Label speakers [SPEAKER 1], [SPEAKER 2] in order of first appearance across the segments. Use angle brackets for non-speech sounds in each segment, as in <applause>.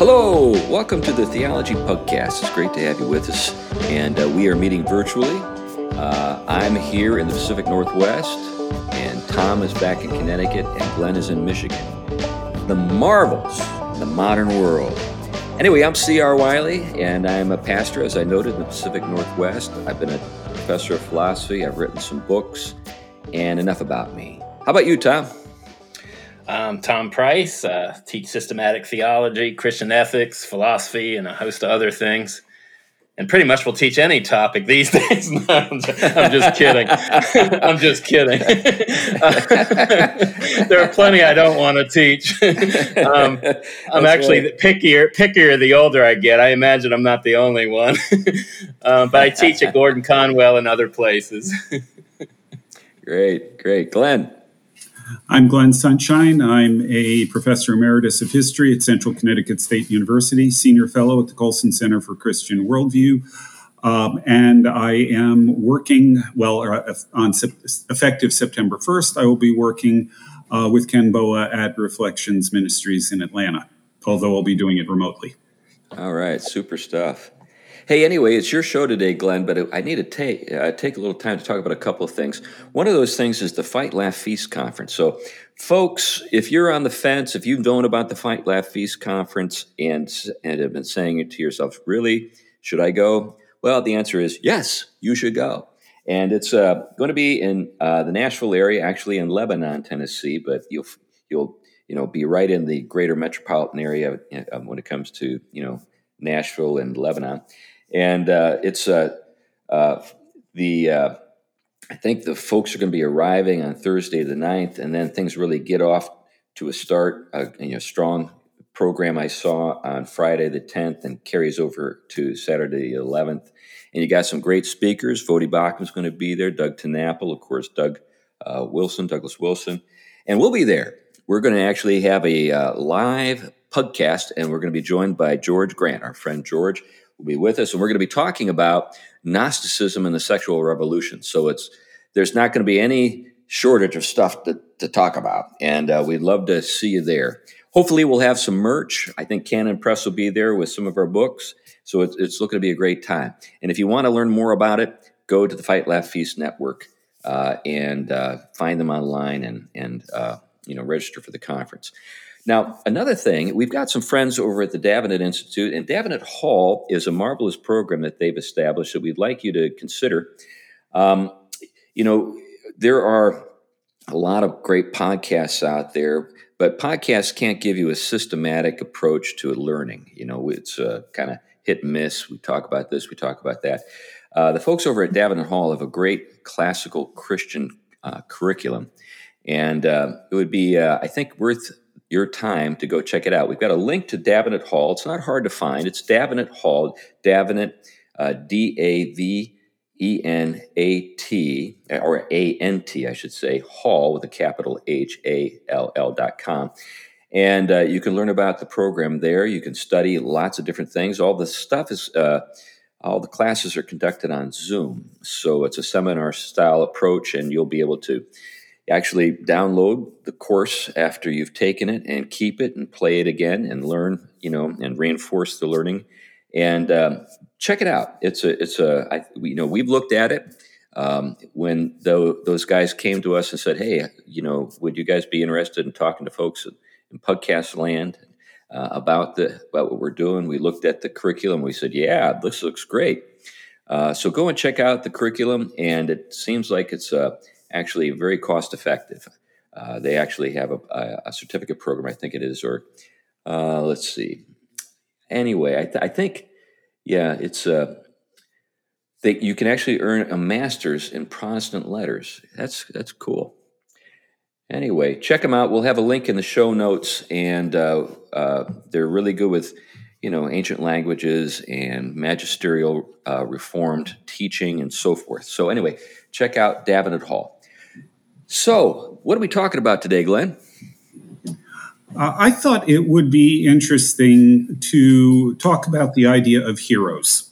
[SPEAKER 1] Hello, welcome to the Theology Podcast. It's great to have you with us, and uh, we are meeting virtually. Uh, I'm here in the Pacific Northwest, and Tom is back in Connecticut, and Glenn is in Michigan. The marvels in the modern world. Anyway, I'm C.R. Wiley, and I'm a pastor, as I noted, in the Pacific Northwest. I've been a professor of philosophy, I've written some books, and enough about me. How about you, Tom?
[SPEAKER 2] I'm Tom Price, uh, teach systematic theology, Christian ethics, philosophy, and a host of other things. And pretty much will teach any topic these <laughs> days. no, I'm, just, I'm just kidding. <laughs> I'm just kidding. <laughs> there are plenty I don't want to teach. um, I'm actually right. pickier, pickier the older I get. I imagine I'm not the only one. um, but I teach at Gordon Conwell and other places.
[SPEAKER 1] great, great. Glenn.
[SPEAKER 3] I'm Glenn Sunshine. I'm a professor emeritus of history at Central Connecticut State University, senior fellow at the Colson Center for Christian Worldview. Um, and I am working, well, uh, on effective September 1st, I will be working uh, with Ken Boa at Reflections Ministries in Atlanta, although I'll be doing it remotely.
[SPEAKER 1] All right, super stuff. Hey, anyway, it's your show today, Glenn, but I need to take, uh, take a little time to talk about a couple of things. One of those things is the Fight, Laugh, Feast conference. So, folks, if you're on the fence, if you've known about the Fight, Laugh, Feast conference and, and have been saying it to yourself, really, should I go? Well, the answer is yes, you should go. And it's uh, going to be in uh, the Nashville area, actually in Lebanon, Tennessee, but you'll, you'll you know, be right in the greater metropolitan area uh, when it comes to, you know, Nashville and Lebanon and uh, it's uh, uh, the uh, I think the folks are going to be arriving on Thursday the 9th, and then things really get off to a start. A you know, strong program I saw on Friday the 10th and carries over to Saturday the 11th. And you got some great speakers. Voddie Baucham's going to be there. Doug TenNapel, of course, Doug uh, Wilson, Douglas Wilson, and we'll be there. We're going to actually have a uh, live podcast, and we're going to be joined by George Grant, our friend George will be with us, and we're going to be talking about Gnosticism and the sexual revolution. So it's there's not going to be any shortage of stuff to, to talk about, and uh, we'd love to see you there. Hopefully, we'll have some merch. I think Canon Press will be there with some of our books, so it's, it's looking to be a great time. And if you want to learn more about it, go to the Fight Laugh Feast Network uh, and uh, find them online and and uh, you know register for the conference. Now, another thing, we've got some friends over at the Davenant Institute, and Davenant Hall is a marvelous program that they've established that we'd like you to consider. Um, you know, there are a lot of great podcasts out there, but podcasts can't give you a systematic approach to learning. You know, it's uh, kind of hit and miss. We talk about this, we talk about that. Uh, the folks over at Davenant Hall have a great classical Christian uh, curriculum. And uh, it would be, uh, I think, worth your time to go check it out. We've got a link to Davenant Hall. It's not hard to find. It's Davenant Hall, Davenant, uh, D A V E N A T, or A N T, I should say, Hall with a capital H A L L dot com. And uh, you can learn about the program there. You can study lots of different things. All the stuff is, uh, all the classes are conducted on Zoom. So it's a seminar style approach, and you'll be able to actually download the course after you've taken it and keep it and play it again and learn, you know, and reinforce the learning. And um, check it out. It's a, it's a, I, you know, we've looked at it um, when the, those guys came to us and said, "Hey, you know, would you guys be interested in talking to folks in podcast land uh, about the about what we're doing?" We looked at the curriculum. We said, "Yeah, this looks great." Uh, so go and check out the curriculum, and it seems like it's a actually very cost effective. Uh, they actually have a, a, certificate program, I think it is, or uh, let's see. Anyway, I, th- I think, yeah, it's uh, they, you can actually earn a master's in Protestant letters. That's that's cool. Anyway, check them out. We'll have a link in the show notes, and uh, uh, they're really good with you know ancient languages and magisterial uh, reformed teaching and so forth. So anyway, check out Davenant Hall. So, what are we talking about today, Glenn?
[SPEAKER 3] Uh, I thought it would be interesting to talk about the idea of heroes.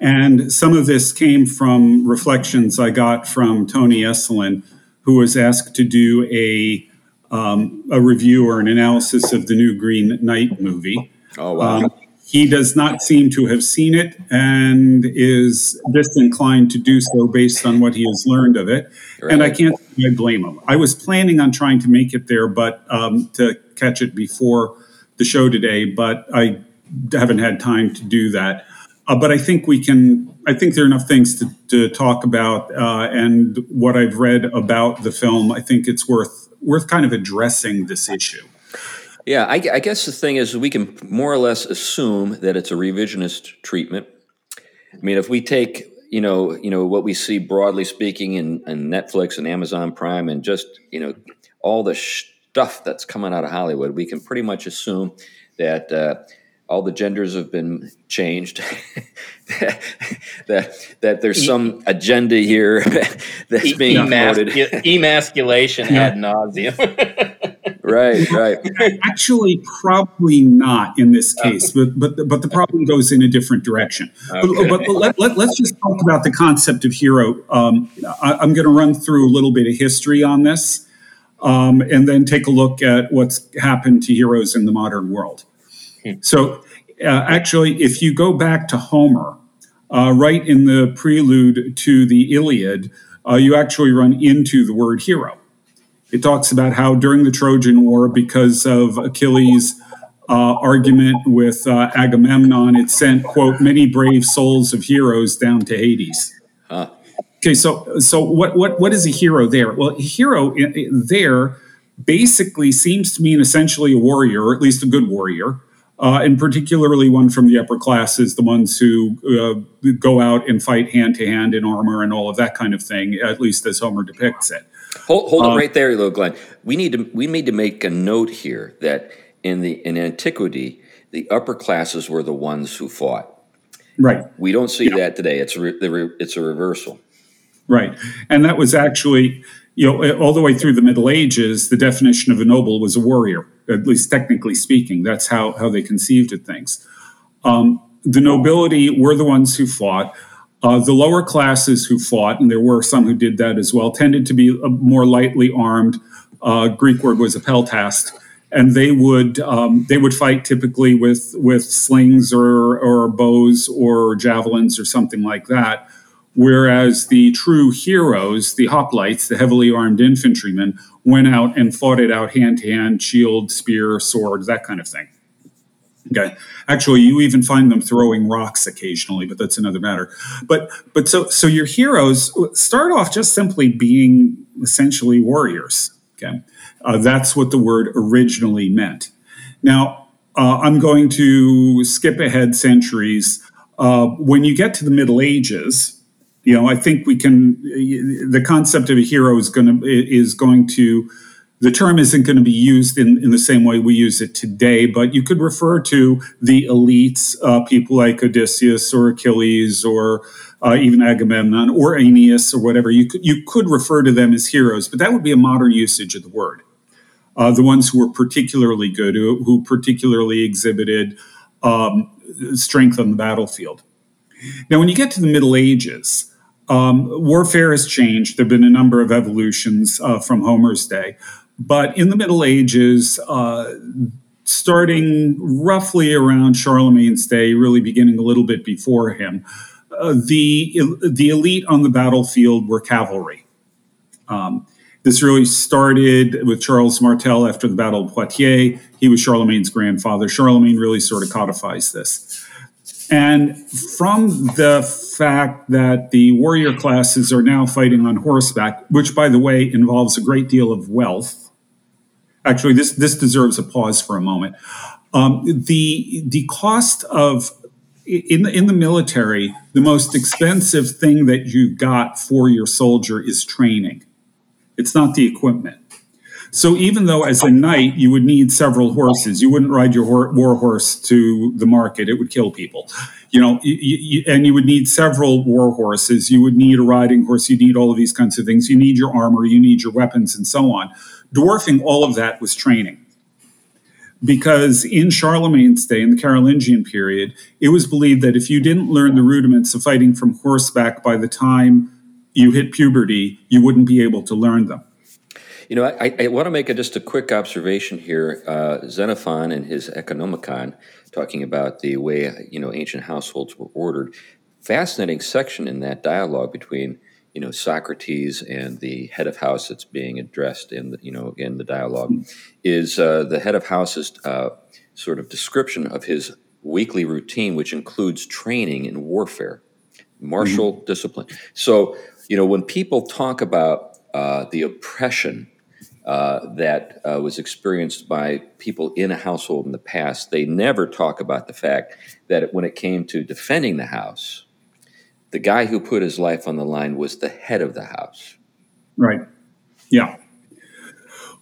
[SPEAKER 3] And some of this came from reflections I got from Tony Esolen, who was asked to do a, um, a review or an analysis of the new Green Knight movie.
[SPEAKER 1] Oh, wow. Um,
[SPEAKER 3] he does not seem to have seen it and is disinclined to do so based on what he has learned of it. Right. And I can't I blame him. I was planning on trying to make it there, but um, to catch it before the show today, but I haven't had time to do that. Uh, but I think we can. I think there are enough things to, to talk about, uh, and what I've read about the film. I think it's worth worth kind of addressing this issue.
[SPEAKER 1] Yeah, I, I, guess the thing is, we can more or less assume that it's a revisionist treatment. I mean, if we take you know you know what we see broadly speaking in, in Netflix and Amazon Prime and just you know all the stuff that's coming out of Hollywood, we can pretty much assume that. Uh, all the genders have been changed. <laughs> that that there's some agenda here <laughs> that's being promoted.
[SPEAKER 2] Emasculation ad nauseum. <laughs>
[SPEAKER 1] right, <laughs> right.
[SPEAKER 3] Actually, probably not in this case, okay. but but but the problem goes in a different direction. Okay. But, but, let, let, us just talk about the concept of hero. Um, I, am going to run through a little bit of history on this, um, and then take a look at what's happened to heroes in the modern world. Hmm. So, uh, actually, if you go back to Homer, uh, right in the prelude to the Iliad, uh, you actually run into the word hero. It talks about how during the Trojan War, because of Achilles' uh, argument with uh, Agamemnon, it sent, quote, many brave souls of heroes down to Hades. Huh. Okay, so so what what what is a hero there? Well, a hero there basically seems to mean essentially a warrior, or at least a good warrior, uh, and particularly one from the upper classes, the ones who uh, go out and fight hand to hand in armor and all of that kind of thing, at least as Homer depicts it.
[SPEAKER 1] Hold, hold uh, it right there, though, Glenn. We need to we need to make a note here that in the in antiquity, the upper classes were the ones who fought.
[SPEAKER 3] Right.
[SPEAKER 1] We don't see yeah. that today. It's a re, it's a reversal.
[SPEAKER 3] Right, and that was actually you know all the way through the Middle Ages. The definition of a noble was a warrior, at least technically speaking. That's how how they conceived of things. Um, the nobility were the ones who fought. Uh, the lower classes who fought, and there were some who did that as well, tended to be uh, more lightly armed. Uh, Greek word was peltast, and they would um, they would fight typically with with slings or or bows or javelins or something like that. Whereas the true heroes, the hoplites, the heavily armed infantrymen, went out and fought it out hand to hand, shield, spear, sword, that kind of thing. Okay. Actually, you even find them throwing rocks occasionally, but that's another matter. But but so so your heroes start off just simply being essentially warriors. Okay. Uh, that's what the word originally meant. Now, uh, I'm going to skip ahead centuries. Uh, when you get to the Middle Ages, you know, I think we can. The concept of a hero is going to is going to the term isn't going to be used in, in the same way we use it today, but you could refer to the elites, uh, people like Odysseus or Achilles or uh, even Agamemnon or Aeneas or whatever. You could, you could refer to them as heroes, but that would be a modern usage of the word. Uh, the ones who were particularly good, who, who particularly exhibited um, strength on the battlefield. Now, when you get to the Middle Ages, um, warfare has changed. There have been a number of evolutions uh, from Homer's day. But in the Middle Ages, uh, starting roughly around Charlemagne's day, really beginning a little bit before him, uh, the the elite on the battlefield were cavalry. Um, this really started with Charles Martel after the Battle of Poitiers. He was Charlemagne's grandfather. Charlemagne really sort of codifies this. And from the fact that the warrior classes are now fighting on horseback, which, by the way, involves a great deal of wealth, actually this this deserves a pause for a moment. Um, the the cost of in the, in the military, the most expensive thing that you got for your soldier is training. It's not the equipment. So even though as a knight you would need several horses, you wouldn't ride your war horse to the market; it would kill people. You know, you, you, and you would need several war horses. You would need a riding horse. You need all of these kinds of things. You need your armor. You need your weapons, and so on. Dwarfing all of that was training. Because in Charlemagne's day, in the Carolingian period, it was believed that if you didn't learn the rudiments of fighting from horseback by the time you hit puberty, you wouldn't be able to learn them.
[SPEAKER 1] You know, I, I want to make a, just a quick observation here. Uh, Xenophon and his Economicon, talking about the way you know ancient households were ordered. Fascinating section in that dialogue between you know Socrates and the head of house that's being addressed in the you know in the dialogue is uh, the head of house's uh, sort of description of his weekly routine, which includes training in warfare, martial mm-hmm. discipline. So you know when people talk about uh, the oppression uh, that uh, was experienced by people in a household in the past, they never talk about the fact that when it came to defending the house, the guy who put his life on the line was the head of the house.
[SPEAKER 3] Right. Yeah.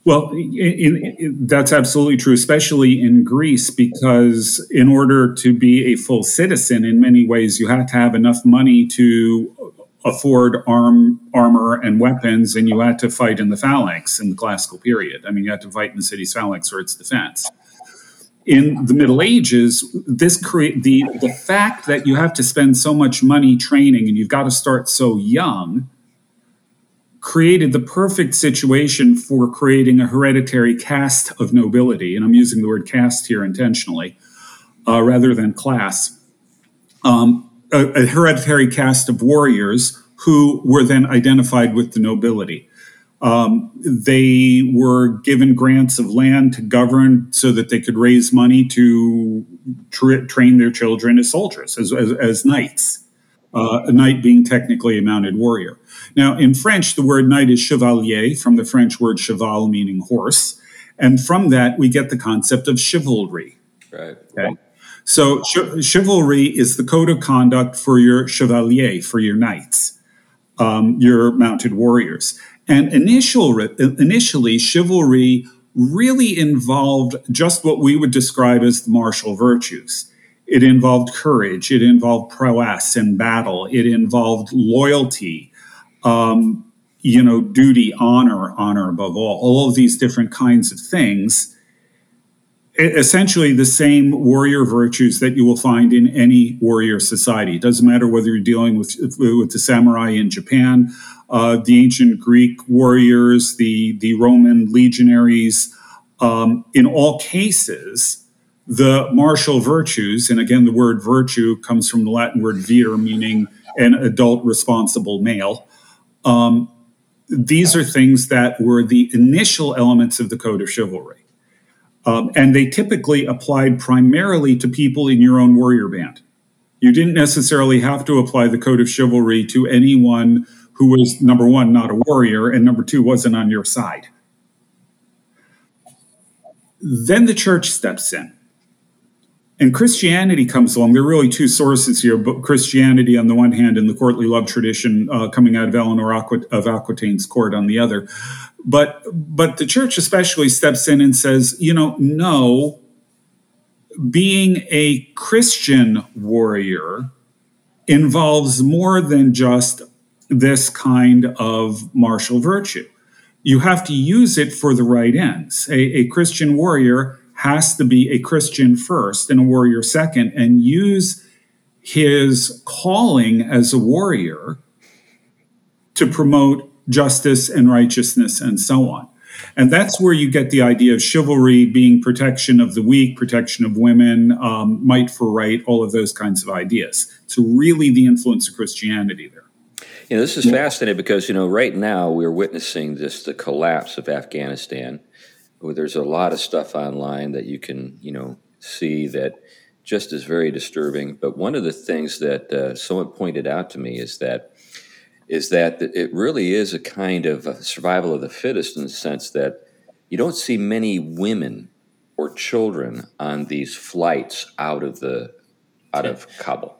[SPEAKER 3] Well, in, in, that's absolutely true, especially in Greece, because in order to be a full citizen, in many ways, you had to have enough money to afford arm, armor and weapons, and you had to fight in the phalanx in the classical period. I mean, you had to fight in the city's phalanx for its defense in the Middle Ages, this create the the fact that you have to spend so much money training and you've got to start so young created the perfect situation for creating a hereditary caste of nobility, and I'm using the word caste here intentionally, uh, rather than class. Um, a, a hereditary caste of warriors who were then identified with the nobility. Um, they were given grants of land to govern so that they could raise money to tra- train their children as soldiers, as, as, as knights. Uh, a knight being technically a mounted warrior. Now, in French, the word knight is chevalier, from the French word cheval, meaning horse. And from that, we get the concept of chivalry.
[SPEAKER 1] Right.
[SPEAKER 3] Okay? So, ch- chivalry is the code of conduct for your chevalier, for your knights, um, your mounted warriors. And initial, initially, chivalry really involved just what we would describe as the martial virtues. It involved courage, it involved prowess in battle, it involved loyalty, um, you know, duty, honor, honor above all, all of these different kinds of things. Essentially, the same warrior virtues that you will find in any warrior society. It doesn't matter whether you're dealing with, with the samurai in Japan uh, the ancient Greek warriors, the, the Roman legionaries. Um, in all cases, the martial virtues, and again, the word virtue comes from the Latin word vir, meaning an adult responsible male. Um, these are things that were the initial elements of the code of chivalry. Um, and they typically applied primarily to people in your own warrior band. You didn't necessarily have to apply the code of chivalry to anyone who was number one, not a warrior, and number two, wasn't on your side. Then the church steps in. And Christianity comes along. There are really two sources here, but Christianity on the one hand and the courtly love tradition uh, coming out of Eleanor of Aquitaine's court on the other. But, but the church especially steps in and says, you know, no, being a Christian warrior involves more than just this kind of martial virtue. You have to use it for the right ends. A, a, Christian warrior has to be a Christian first and a warrior second, and use his calling as a warrior to promote justice and righteousness and so on. And that's where you get the idea of chivalry being protection of the weak, protection of women, um, might for right, all of those kinds of ideas. So, really, the influence of Christianity there.
[SPEAKER 1] You know, this is yeah. fascinating because you know right now we're witnessing just the collapse of Afghanistan. There's a lot of stuff online that you can you know see that just is very disturbing. But one of the things that uh, someone pointed out to me is that is that it really is a kind of survival of the fittest in the sense that you don't see many women or children on these flights out of the out of <laughs> Kabul.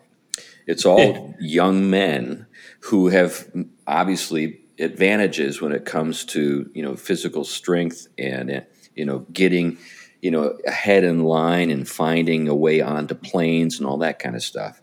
[SPEAKER 1] It's all <laughs> young men who have obviously advantages when it comes to you know physical strength and you know getting you know ahead in line and finding a way onto planes and all that kind of stuff.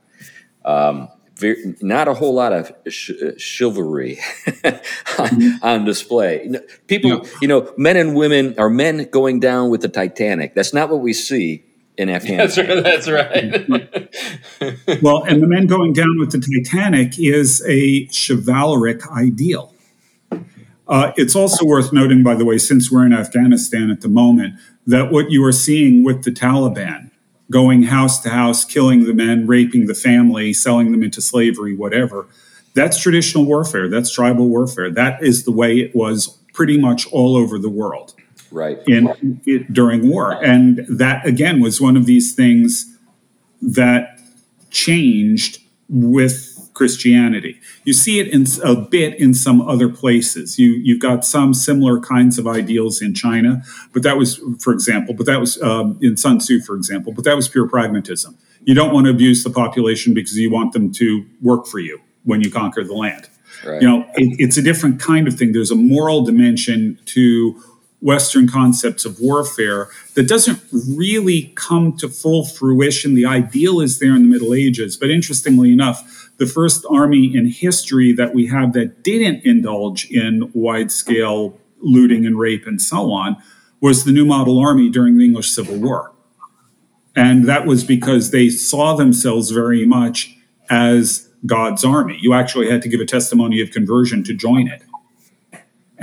[SPEAKER 1] Um, very, not a whole lot of sh- chivalry <laughs> on, mm-hmm. on, display. People, you know, men and women are men going down with the Titanic. That's not what we see in Afghanistan.
[SPEAKER 2] That's right. That's
[SPEAKER 3] right. well, and the men going down with the Titanic is a chivalric ideal. Uh, it's also worth noting, by the way, since we're in Afghanistan at the moment, that what you are seeing with the Taliban going house to house, killing the men, raping the family, selling them into slavery, whatever, that's traditional warfare. That's tribal warfare. That is the way it was pretty much all over the world.
[SPEAKER 1] Right.
[SPEAKER 3] In, in during war. And that, again, was one of these things that changed with Christianity. You see it in a bit in some other places. You you've got some similar kinds of ideals in China, but that was, for example, but that was um, in Sun Tzu, for example, but that was pure pragmatism. You don't want to abuse the population because you want them to work for you when you conquer the land. Right. You know, it, it's a different kind of thing. There's a moral dimension to Western concepts of warfare that doesn't really come to full fruition. The ideal is there in the Middle Ages, but interestingly enough, the first army in history that we have that didn't indulge in wide scale looting and rape and so on was the New Model Army during the English Civil War. And that was because they saw themselves very much as God's army. You actually had to give a testimony of conversion to join it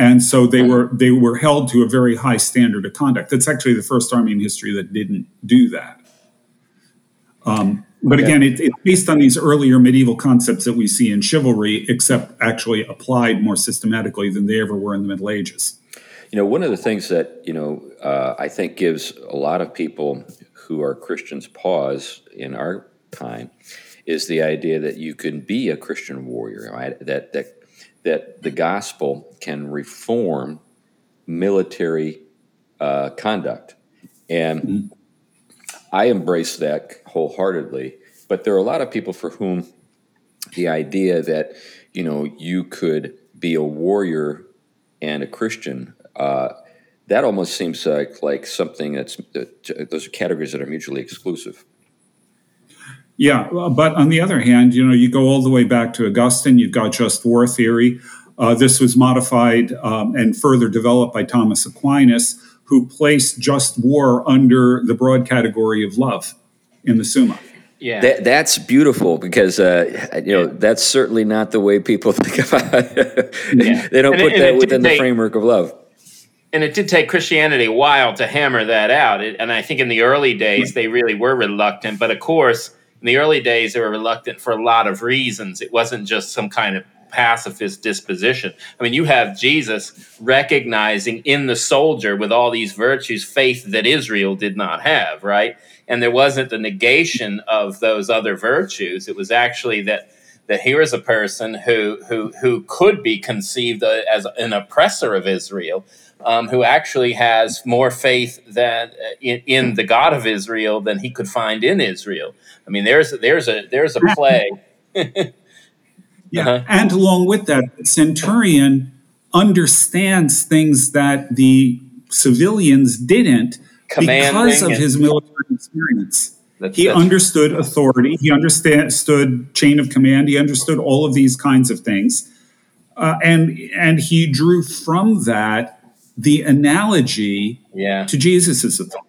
[SPEAKER 3] and so they were they were held to a very high standard of conduct. That's actually the first army in history that didn't do that. Um, but again, it, it's based on these earlier medieval concepts that we see in chivalry, except actually applied more systematically than they ever were in the Middle Ages.
[SPEAKER 1] You know, one of the things that you know uh, I think gives a lot of people who are Christians pause in our time is the idea that you can be a Christian warrior, right? That that that the gospel can reform military uh, conduct. And mm-hmm. I embrace that wholeheartedly. But there are a lot of people for whom the idea that, you know, you could be a warrior and a Christian, uh, that almost seems like, like something that's, those are categories that are mutually exclusive.
[SPEAKER 3] Yeah, but on the other hand, you know, you go all the way back to Augustine. You've got just war theory. Uh, this was modified um, and further developed by Thomas Aquinas, who placed just war under the broad category of love in the Summa.
[SPEAKER 1] Yeah, that, that's beautiful because uh, you know yeah. that's certainly not the way people <laughs> think about it. yeah. they don't and put it, that within the framework of love
[SPEAKER 2] and it did take Christianity a while to hammer that out. It, and I think in the early days they really were reluctant. But of course, in the early days, they were reluctant for a lot of reasons. It wasn't just some kind of pacifist disposition. I mean, you have Jesus recognizing in the soldier with all these virtues faith that Israel did not have, right? And there wasn't the negation of those other virtues. It was actually that that here is a person who who who could be conceived as an oppressor of Israel, um, who actually has more faith than uh, in, in, the God of Israel than he could find in Israel. I mean, there's there's a there's a play. <laughs>
[SPEAKER 3] yeah, uh-huh. and along with that, the centurion understands things that the civilians didn't Commanding because of his military experience. That's, he that's understood authority. He understood chain of command. He understood all of these kinds of things, uh, and and he drew from that the analogy yeah. to Jesus' authority.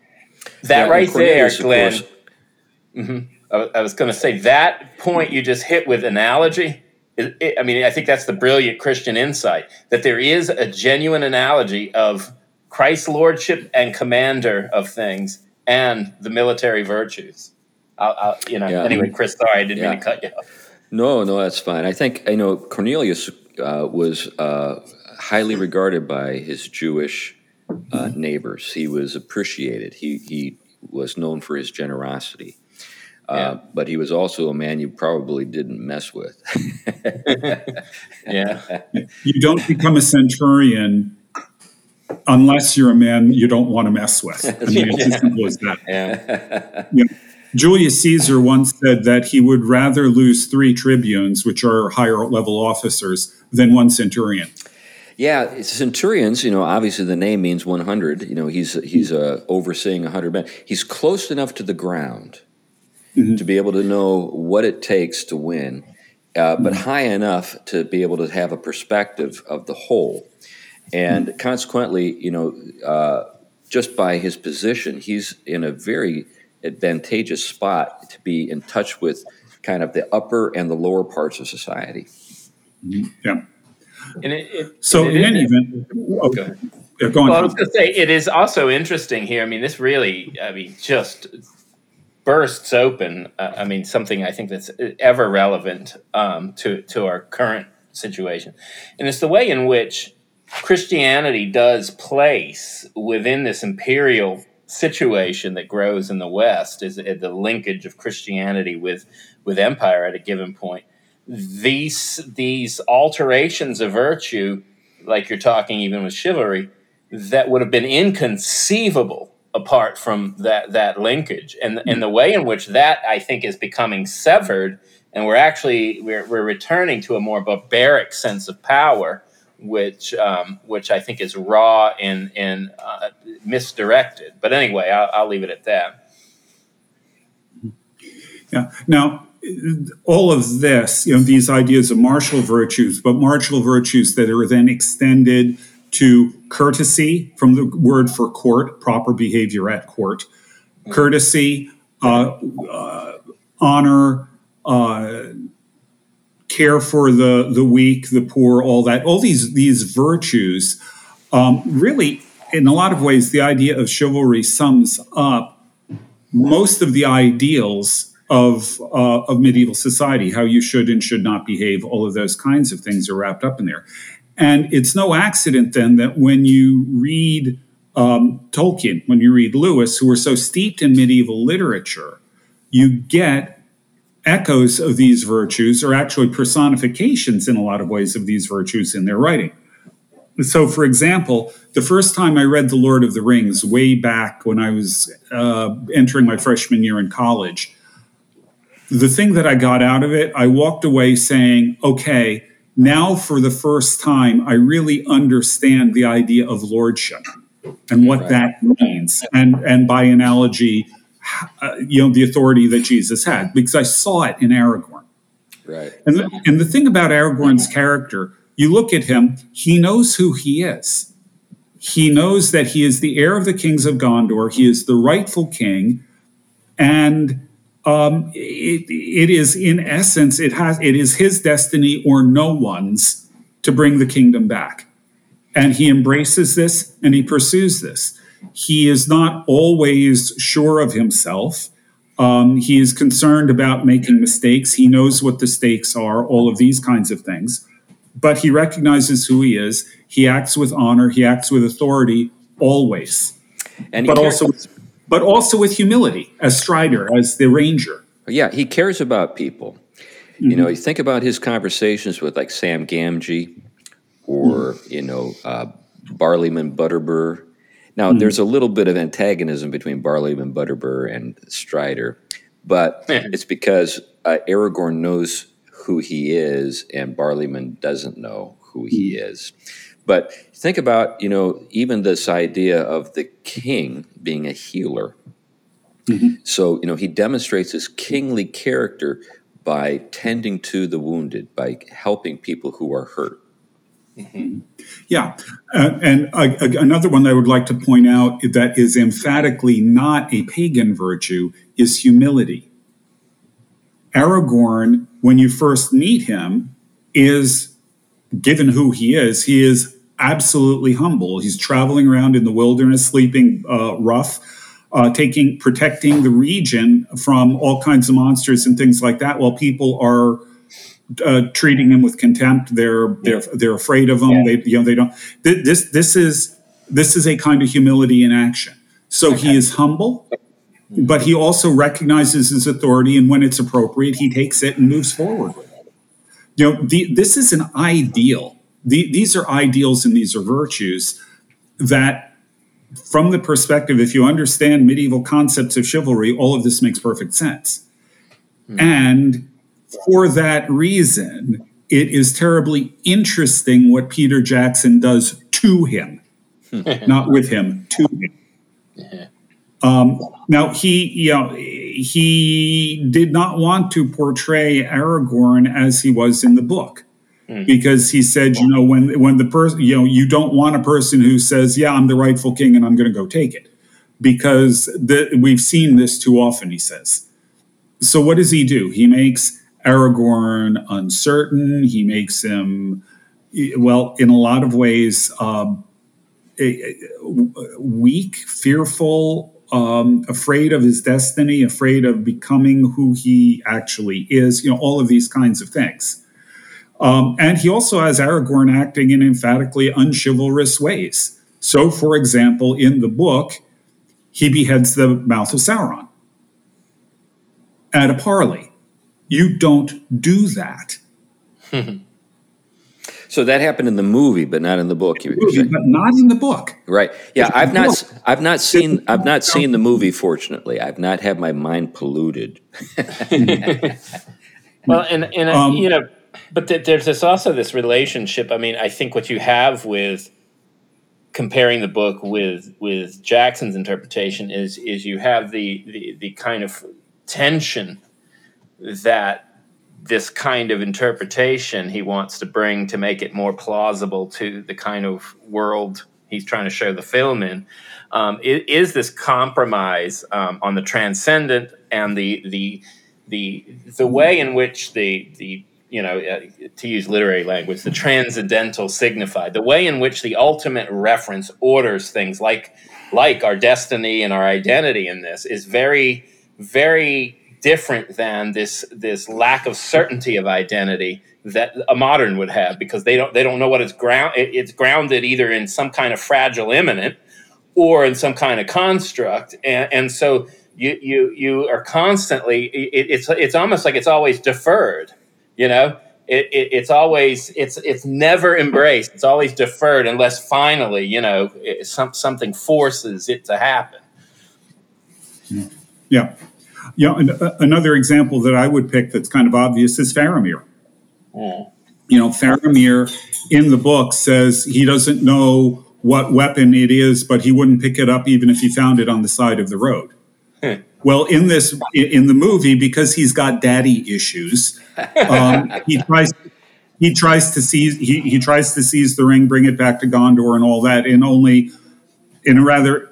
[SPEAKER 2] That yeah, right there, Glenn. Mm-hmm. I, I, was going to say that point you just hit with analogy. It, it, I mean, I think that's the brilliant Christian insight that there is a genuine analogy of Christ's lordship and commander of things and the military virtues. I'll, I'll, you know. Yeah. Anyway, Chris, sorry, I didn't mean to cut you off.
[SPEAKER 1] No, no, that's fine. I think I know Cornelius uh, was uh, highly regarded by his Jewish uh, neighbors. He was appreciated. He he was known for his generosity. Uh, yeah. But he was also a man you probably didn't mess with. <laughs>
[SPEAKER 2] yeah. <laughs>
[SPEAKER 3] You don't become a centurion unless you're a man you don't want to mess with. I mean, it's as simple as that. Yeah. <laughs> You know, Julius Caesar once said that he would rather lose three tribunes, which are higher level officers, than one centurion.
[SPEAKER 1] Yeah, centurions. You know, obviously the name means one hundred. You know, he's he's uh, overseeing hundred men. He's close enough to the ground mm-hmm. to be able to know what it takes to win, uh, but mm-hmm. high enough to be able to have a perspective of the whole. And mm-hmm. consequently, you know, uh, just by his position, he's in a very advantageous spot to be in touch with kind of the upper and the lower parts of society.
[SPEAKER 3] Mm-hmm. Yeah.
[SPEAKER 2] And it, it,
[SPEAKER 3] so,
[SPEAKER 2] and
[SPEAKER 3] in any event, okay.
[SPEAKER 2] Go ahead.
[SPEAKER 3] yeah, go.
[SPEAKER 2] Well, I was going to say it is also interesting here. I mean, this really, I mean, just bursts open. Uh, I mean, something I think that's ever relevant um, to to our current situation, and it's the way in which Christianity does place within this imperial situation that grows in the West is the linkage of Christianity with with empire at a given point. These these alterations of virtue, like you're talking even with chivalry, that would have been inconceivable apart from that that linkage. And and the way in which that I think is becoming severed and we're actually we're, we're returning to a more barbaric sense of power which um, which I think is raw and and uh, misdirected. But anyway I'll, I'll leave it at that.
[SPEAKER 3] Yeah. Now, all of this, you know, these ideas of martial virtues, but martial virtues that are then extended to courtesy from the word for court, proper behavior at court, courtesy, uh, uh, honor, uh, care for the the weak, the poor, all that, all these these virtues, um, really, in a lot of ways, the idea of chivalry sums up most of the ideals of uh, of medieval society, how you should and should not behave, all of those kinds of things are wrapped up in there. And it's no accident then that when you read um, Tolkien, when you read Lewis, who are so steeped in medieval literature, you get echoes of these virtues, or actually personifications in a lot of ways of these virtues in their writing. So, for example, the first time I read The Lord of the Rings, way back when I was uh, entering my freshman year in college, the thing that I got out of it, I walked away saying, okay, now for the first time, I really understand the idea of lordship and what
[SPEAKER 1] Right.
[SPEAKER 3] that means. And, and by analogy, uh, you know, the authority that Jesus had, because I saw it in Aragorn.
[SPEAKER 1] Right.
[SPEAKER 3] And the, and the thing about Aragorn's character, you look at him, he knows who he is. He knows that he is the heir of the kings of Gondor, he is the rightful king, and um, it, it is in essence, it has it is his destiny or no one's to bring the kingdom back. And he embraces this and he pursues this. He is not always sure of himself. Um, he is concerned about making mistakes. He knows what the stakes are, all of these kinds of things. But he recognizes who he is. He acts with honor. He acts with authority always,
[SPEAKER 1] And he
[SPEAKER 3] but also, but also with humility as Strider, as the ranger.
[SPEAKER 1] Yeah, he cares about people. You know, you think about his conversations with like Sam Gamgee or, you know, uh, Barliman Butterbur. Now, there's a little bit of antagonism between Barliman Butterbur and Strider, but it's because uh, Aragorn knows who he is and Barliman doesn't know who he is. But think about, you know, even this idea of the king being a healer. So, you know, he demonstrates his kingly character by tending to the wounded, by helping people who are hurt.
[SPEAKER 3] Yeah. Uh, and uh, another one that I would like to point out that is emphatically not a pagan virtue is humility. Aragorn, when you first meet him, is given who he is, he is absolutely humble. He's traveling around in the wilderness, sleeping uh, rough, uh, taking protecting the region from all kinds of monsters and things like that, while people are uh, treating him with contempt. They're they're they're afraid of him. They you know they don't. th- This this is this is a kind of humility in action. So he is humble, but he also recognizes his authority, and when it's appropriate, he takes it and moves forward. with it. You know, the, this is an ideal. The, these are ideals and these are virtues that, from the perspective, if you understand medieval concepts of chivalry, all of this makes perfect sense. And for that reason, it is terribly interesting what Peter Jackson does to him, not with him, to him. Um, now he, you know, he did not want to portray Aragorn as he was in the book, because he said, you know, when when the person, you know, you don't want a person who says, "Yeah, I'm the rightful king and I'm going to go take it," because the, we've seen this too often. He says. So what does he do? He makes Aragorn uncertain. He makes him well, in a lot of ways, um, weak, fearful, um, afraid of his destiny, afraid of becoming who he actually is, you know, all of these kinds of things. Um, and he also has Aragorn acting in emphatically unchivalrous ways. So, for example, in the book, he beheads the mouth of Sauron at a parley. You don't do that. <laughs>
[SPEAKER 1] So that happened in the movie, but not in the book.
[SPEAKER 3] Movie, but not in the book.
[SPEAKER 1] Right? Yeah, it's I've not, book. I've not seen, I've not seen the movie. Fortunately, I've not had my mind polluted. <laughs>
[SPEAKER 2] well, and and um, you know, but th- there's this also this relationship. I mean, I think what you have with comparing the book with with Jackson's interpretation is is you have the the, the kind of tension that this kind of interpretation he wants to bring to make it more plausible to the kind of world he's trying to show the film in um, is, this compromise um, on the transcendent and the the the the way in which the the you know uh, to use literary language the transcendental signified the way in which the ultimate reference orders things like like our destiny and our identity in this is very very different than this this lack of certainty of identity that a modern would have because they don't they don't know what it's ground it, it's grounded either in some kind of fragile immanent or in some kind of construct. And, and so you you you are constantly it, it's it's almost like it's always deferred you know it, it, it's always it's it's never embraced it's always deferred unless finally you know some, something forces it to happen
[SPEAKER 3] yeah yeah. know, uh, another example that I would pick that's kind of obvious is Faramir. Mm. You know, Faramir in the book says he doesn't know what weapon it is, but he wouldn't pick it up even if he found it on the side of the road. Well, in this, in the movie, because he's got daddy issues, um, <laughs> he tries he tries to seize he, he tries to seize the ring, bring it back to Gondor, and all that, in only in a rather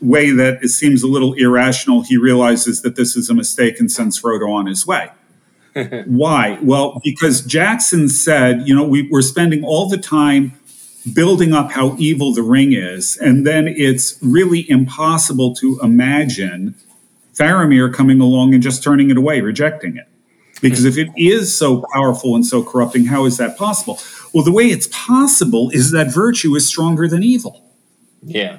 [SPEAKER 3] way that it seems a little irrational, he realizes that this is a mistake and sends Frodo on his way. <laughs> Why? Well, because Jackson said, you know, we, we're spending all the time building up how evil the ring is, and then it's really impossible to imagine Faramir coming along and just turning it away, rejecting it. Because hmm. if it is so powerful and so corrupting, how is that possible? Well, the way it's possible is that virtue is stronger than evil.
[SPEAKER 2] Yeah.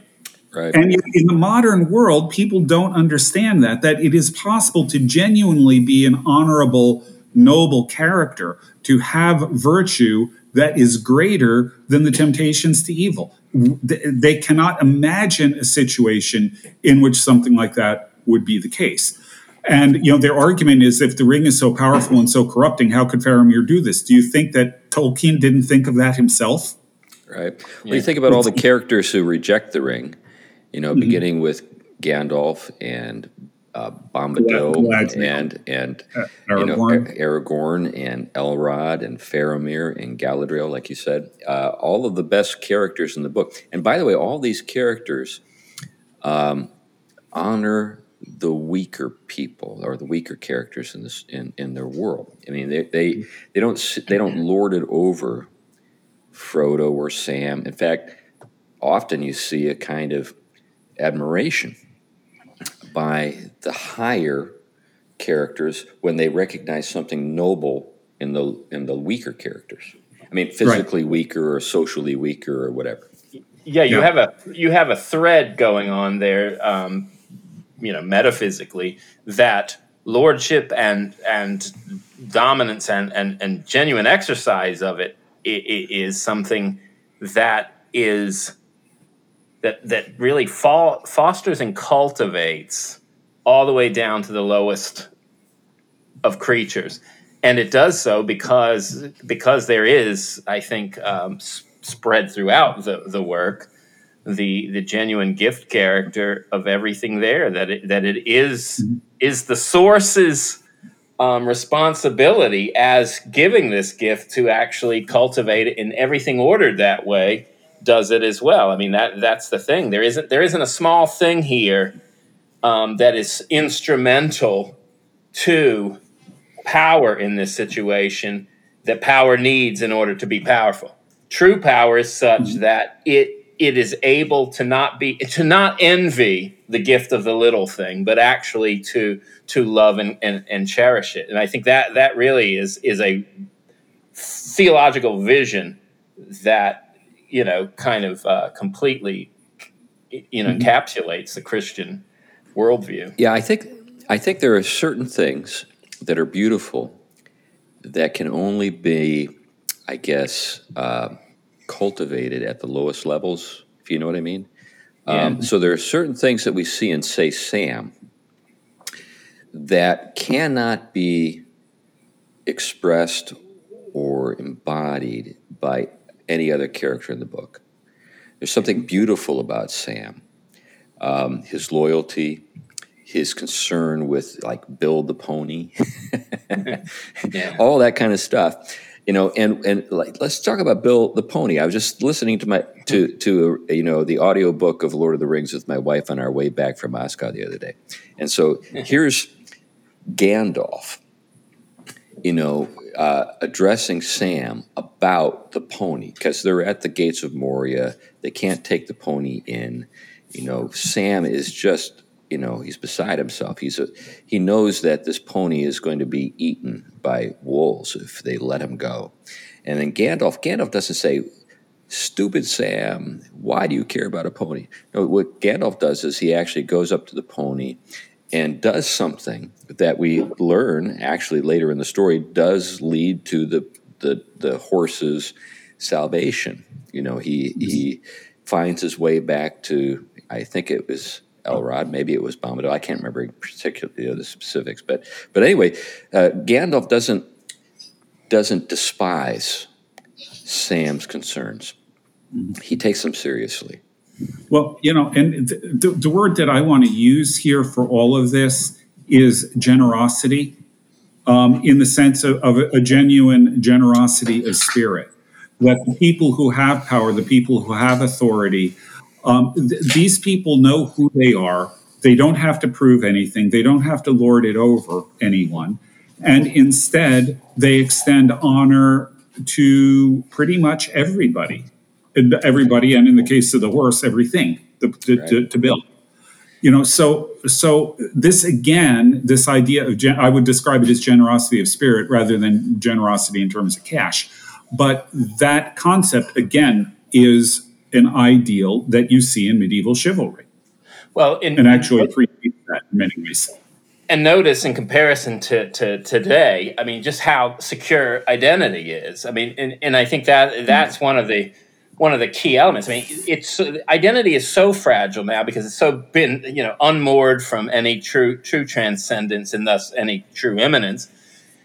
[SPEAKER 3] Right. And in the modern world, people don't understand that, that it is possible to genuinely be an honorable, noble character, to have virtue that is greater than the temptations to evil. They cannot imagine a situation in which something like that would be the case. And you know, their argument is if the ring is so powerful and so corrupting, how could Faramir do this? Do you think that Tolkien didn't think of that himself?
[SPEAKER 1] Right. Well, you think about all the characters who reject the ring you know, mm-hmm. beginning with Gandalf and uh, Bombadil and and uh, you know Aragorn and Elrond and Faramir and Galadriel, like you said, uh, all of the best characters in the book. And by the way, all these characters um, honor the weaker people or the weaker characters in this in, in their world. I mean, they they they don't they don't lord it over Frodo or Sam. In fact, often you see a kind of admiration by the higher characters when they recognize something noble in the in the weaker characters. I mean, physically right. weaker or socially weaker or whatever.
[SPEAKER 2] Yeah, you yeah. have a you have a thread going on there, um, you know, metaphysically that lordship and and dominance and and, and genuine exercise of it is something that is that that really fo- fosters and cultivates all the way down to the lowest of creatures, and it does so because because there is, I think, um, spread throughout the the work the the genuine gift character of everything there that it, that it is, mm-hmm. is the source's um, responsibility as giving this gift to actually cultivate it in everything ordered that way does it as well. I mean that that's the thing. There isn't there isn't a small thing here um, that is instrumental to power in this situation that power needs in order to be powerful. true power is such mm-hmm. that it it is able to not be to not envy the gift of the little thing, but actually to to love and, and, and cherish it. And I think that that really is is a theological vision that you know kind of uh, completely you know mm-hmm. encapsulates the Christian worldview.
[SPEAKER 1] Yeah, I think I think there are certain things that are beautiful that can only be, I guess, uh, cultivated at the lowest levels. If you know what I mean. Yeah. Um, so there are certain things that we see in, say, Sam, that cannot be expressed or embodied by any other character in the book. There's something beautiful about Sam. Um, his loyalty, his concern with like Bill the pony, <laughs> <laughs> yeah. all that kind of stuff. You know, and and like let's talk about Bill the pony. I was just listening to my to to you know the audio book of Lord of the Rings with my wife on our way back from Moscow the other day, and so <laughs> here's Gandalf, you know, uh, addressing Sam about the pony because they're at the gates of Moria. They can't take the pony in. You know, Sam is just you know he's beside himself. He's a he knows that this pony is going to be eaten by wolves if they let him go. And then Gandalf, Gandalf doesn't say, "Stupid Sam, why do you care about a pony?" No, what Gandalf does is he actually goes up to the pony and does something that we learn actually later in the story does lead to the the, the horse's salvation. You know, he he finds his way back to I think it was Elrond, maybe it was Bombadil. I can't remember particularly the specifics, but but anyway, uh, Gandalf doesn't doesn't despise Sam's concerns. He takes them seriously.
[SPEAKER 3] Well, you know, and the, the word that I want to use here for all of this is generosity, um, in the sense of, of a genuine generosity of spirit. That the people who have power, the people who have authority, um, th- these people know who they are. They don't have to prove anything. They don't have to lord it over anyone. And instead, they extend honor to pretty much everybody everybody, and in the case of the horse, everything to, to, right. to, to Bill. You know, so so this again, this idea of gen- I would describe it as generosity of spirit rather than generosity in terms of cash. But that concept again is an ideal that you see in medieval chivalry.
[SPEAKER 2] Well, in,
[SPEAKER 3] and actually appreciate that in many ways
[SPEAKER 2] and notice in comparison to, to today, I mean, just how secure identity is. I mean, and, and I think that that's mm. one of the one of the key elements. I mean, it's identity is so fragile now because it's so been you know unmoored from any true true transcendence and thus any true immanence.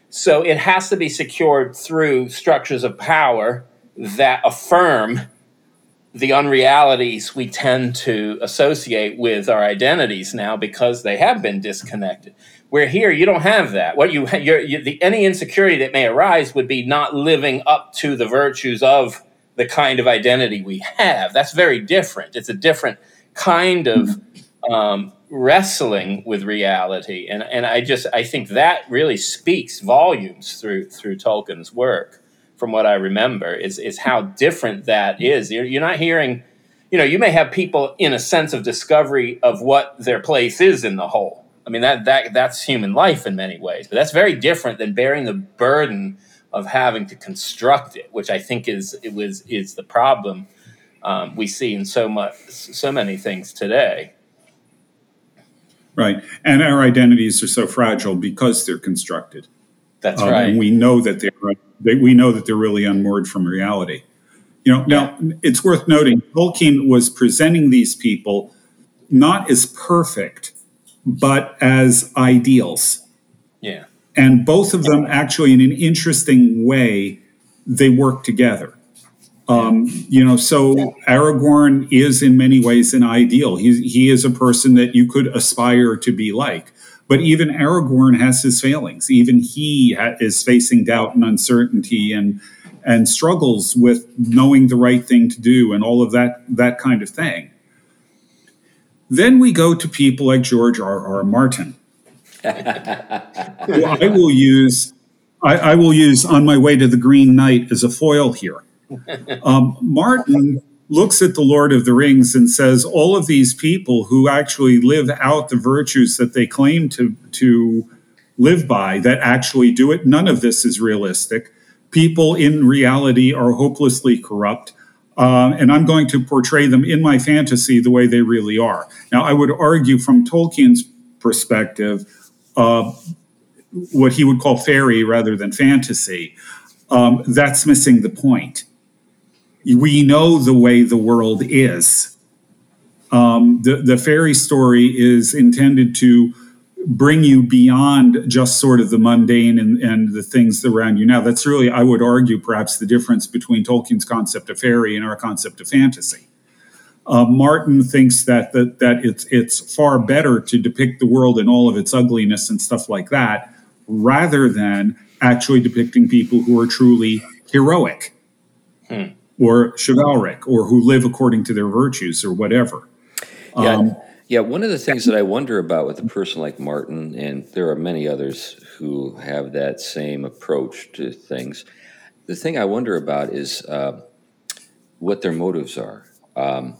[SPEAKER 2] So it has to be secured through structures of power that affirm the unrealities we tend to associate with our identities now because they have been disconnected. Where here you don't have that. What you, you the, any insecurity that may arise would be not living up to the virtues of the kind of identity we have. That's very different. It's a different kind of um, wrestling with reality, and and I just I think that really speaks volumes through through Tolkien's work. From what I remember, is is how different that is. You're, you're not hearing, you know, you may have people in a sense of discovery of what their place is in the whole. I mean that that that's human life in many ways, but that's very different than bearing the burden of having to construct it, which I think is it was is the problem um, we see in so much so many things today.
[SPEAKER 3] Right, and our identities are so fragile because they're constructed.
[SPEAKER 2] That's um, right,
[SPEAKER 3] and we know that they're they, we know that they're really unmoored from reality. You know, now it's worth noting Tolkien was presenting these people not as perfect, but as ideals.
[SPEAKER 2] Yeah.
[SPEAKER 3] And both of them actually in an interesting way they work together. Um, you know so aragorn is in many ways an ideal. He, he is a person that you could aspire to be like but even aragorn has his failings. Even he ha- is facing doubt and uncertainty and and struggles with knowing the right thing to do and all of that that kind of thing. Then we go to people like george r r martin. <laughs> I will use I, I, will use on my way to the Green Knight as a foil here. <laughs> Um, Martin looks at the Lord of the Rings and says, all of these people who actually live out the virtues that they claim to, to live by, that actually do it, none of this is realistic. People in reality are hopelessly corrupt. Uh, and I'm going to portray them in my fantasy the way they really are. Now, I would argue from Tolkien's perspective, uh, what he would call fairy rather than fantasy, um, that's missing the point we know the way the world is. Um, the, the fairy story is intended to bring you beyond just sort of the mundane and, and the things around you now. That's really, I would argue, perhaps the difference between Tolkien's concept of fairy and our concept of fantasy. Uh, Martin thinks that, that that it's it's far better to depict the world in all of its ugliness and stuff like that, rather than actually depicting people who are truly heroic. Hmm or chivalric or who live according to their virtues or whatever.
[SPEAKER 1] Yeah, um, yeah. One of the things that I wonder about with a person like Martin, and there are many others who have that same approach to things. The thing I wonder about is uh, what their motives are. Um,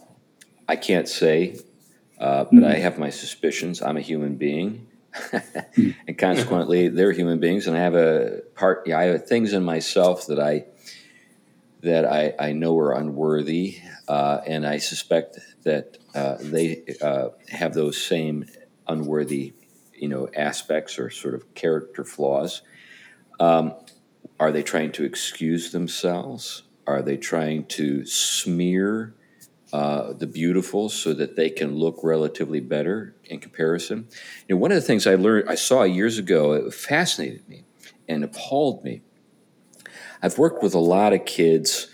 [SPEAKER 1] I can't say, uh, but mm-hmm. I have my suspicions. I'm a human being. <laughs> and consequently, they're human beings, and I have a part. Yeah, I have things in myself that I that I, I know are unworthy, uh, and I suspect that uh, they uh, have those same unworthy, you know, aspects or sort of character flaws. Um, are they trying to excuse themselves? Are they trying to smear uh, the beautiful so that they can look relatively better in comparison? You know, one of the things I learned, I saw years ago, it fascinated me and appalled me I've worked with a lot of kids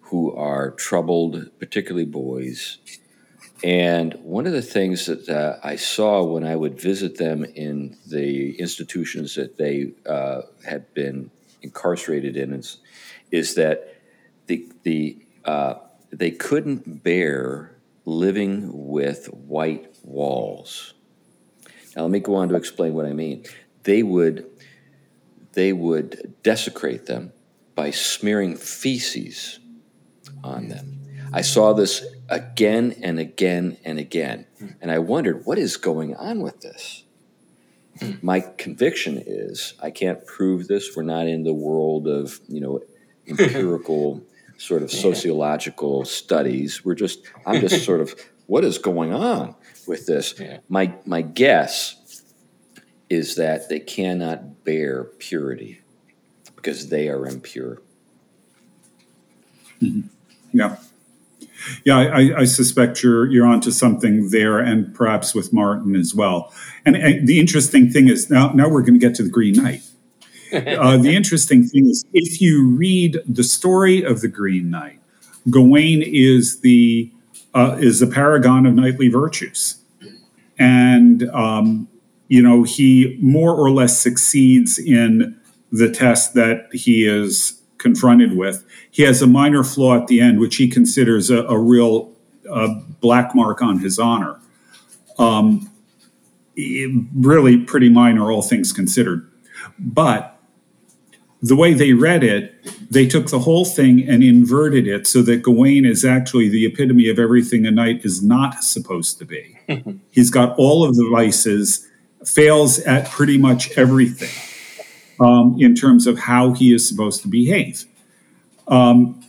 [SPEAKER 1] who are troubled, particularly boys. And one of the things that uh, I saw when I would visit them in the institutions that they uh, had been incarcerated in is, is that the, the, uh, they couldn't bear living with white walls. Now, let me go on to explain what I mean. They would, they would desecrate them by smearing feces on them. I saw this again and again and again, and I wondered what is going on with this. My conviction is I can't prove this. We're not in the world of you know <laughs> empirical sort of sociological studies. We're just I'm just sort of what is going on with this. My my guess is that they cannot bear purity because they are impure.
[SPEAKER 3] Mm-hmm. Yeah. Yeah, I, I, suspect you're you're onto something there, and perhaps with Martin as well. And, and the interesting thing is now now we're going to get to the Green Knight. <laughs> Uh, the interesting thing is if you read the story of the Green Knight, Gawain is the uh, is the paragon of knightly virtues, and um, you know he more or less succeeds in the test that he is confronted with. He has a minor flaw at the end, which he considers a, a real uh, black mark on his honor. Um, really pretty minor, all things considered. But the way they read it, they took the whole thing and inverted it so that Gawain is actually the epitome of everything a knight is not supposed to be. <laughs> He's got all of the vices, fails at pretty much everything um, in terms of how he is supposed to behave. Um,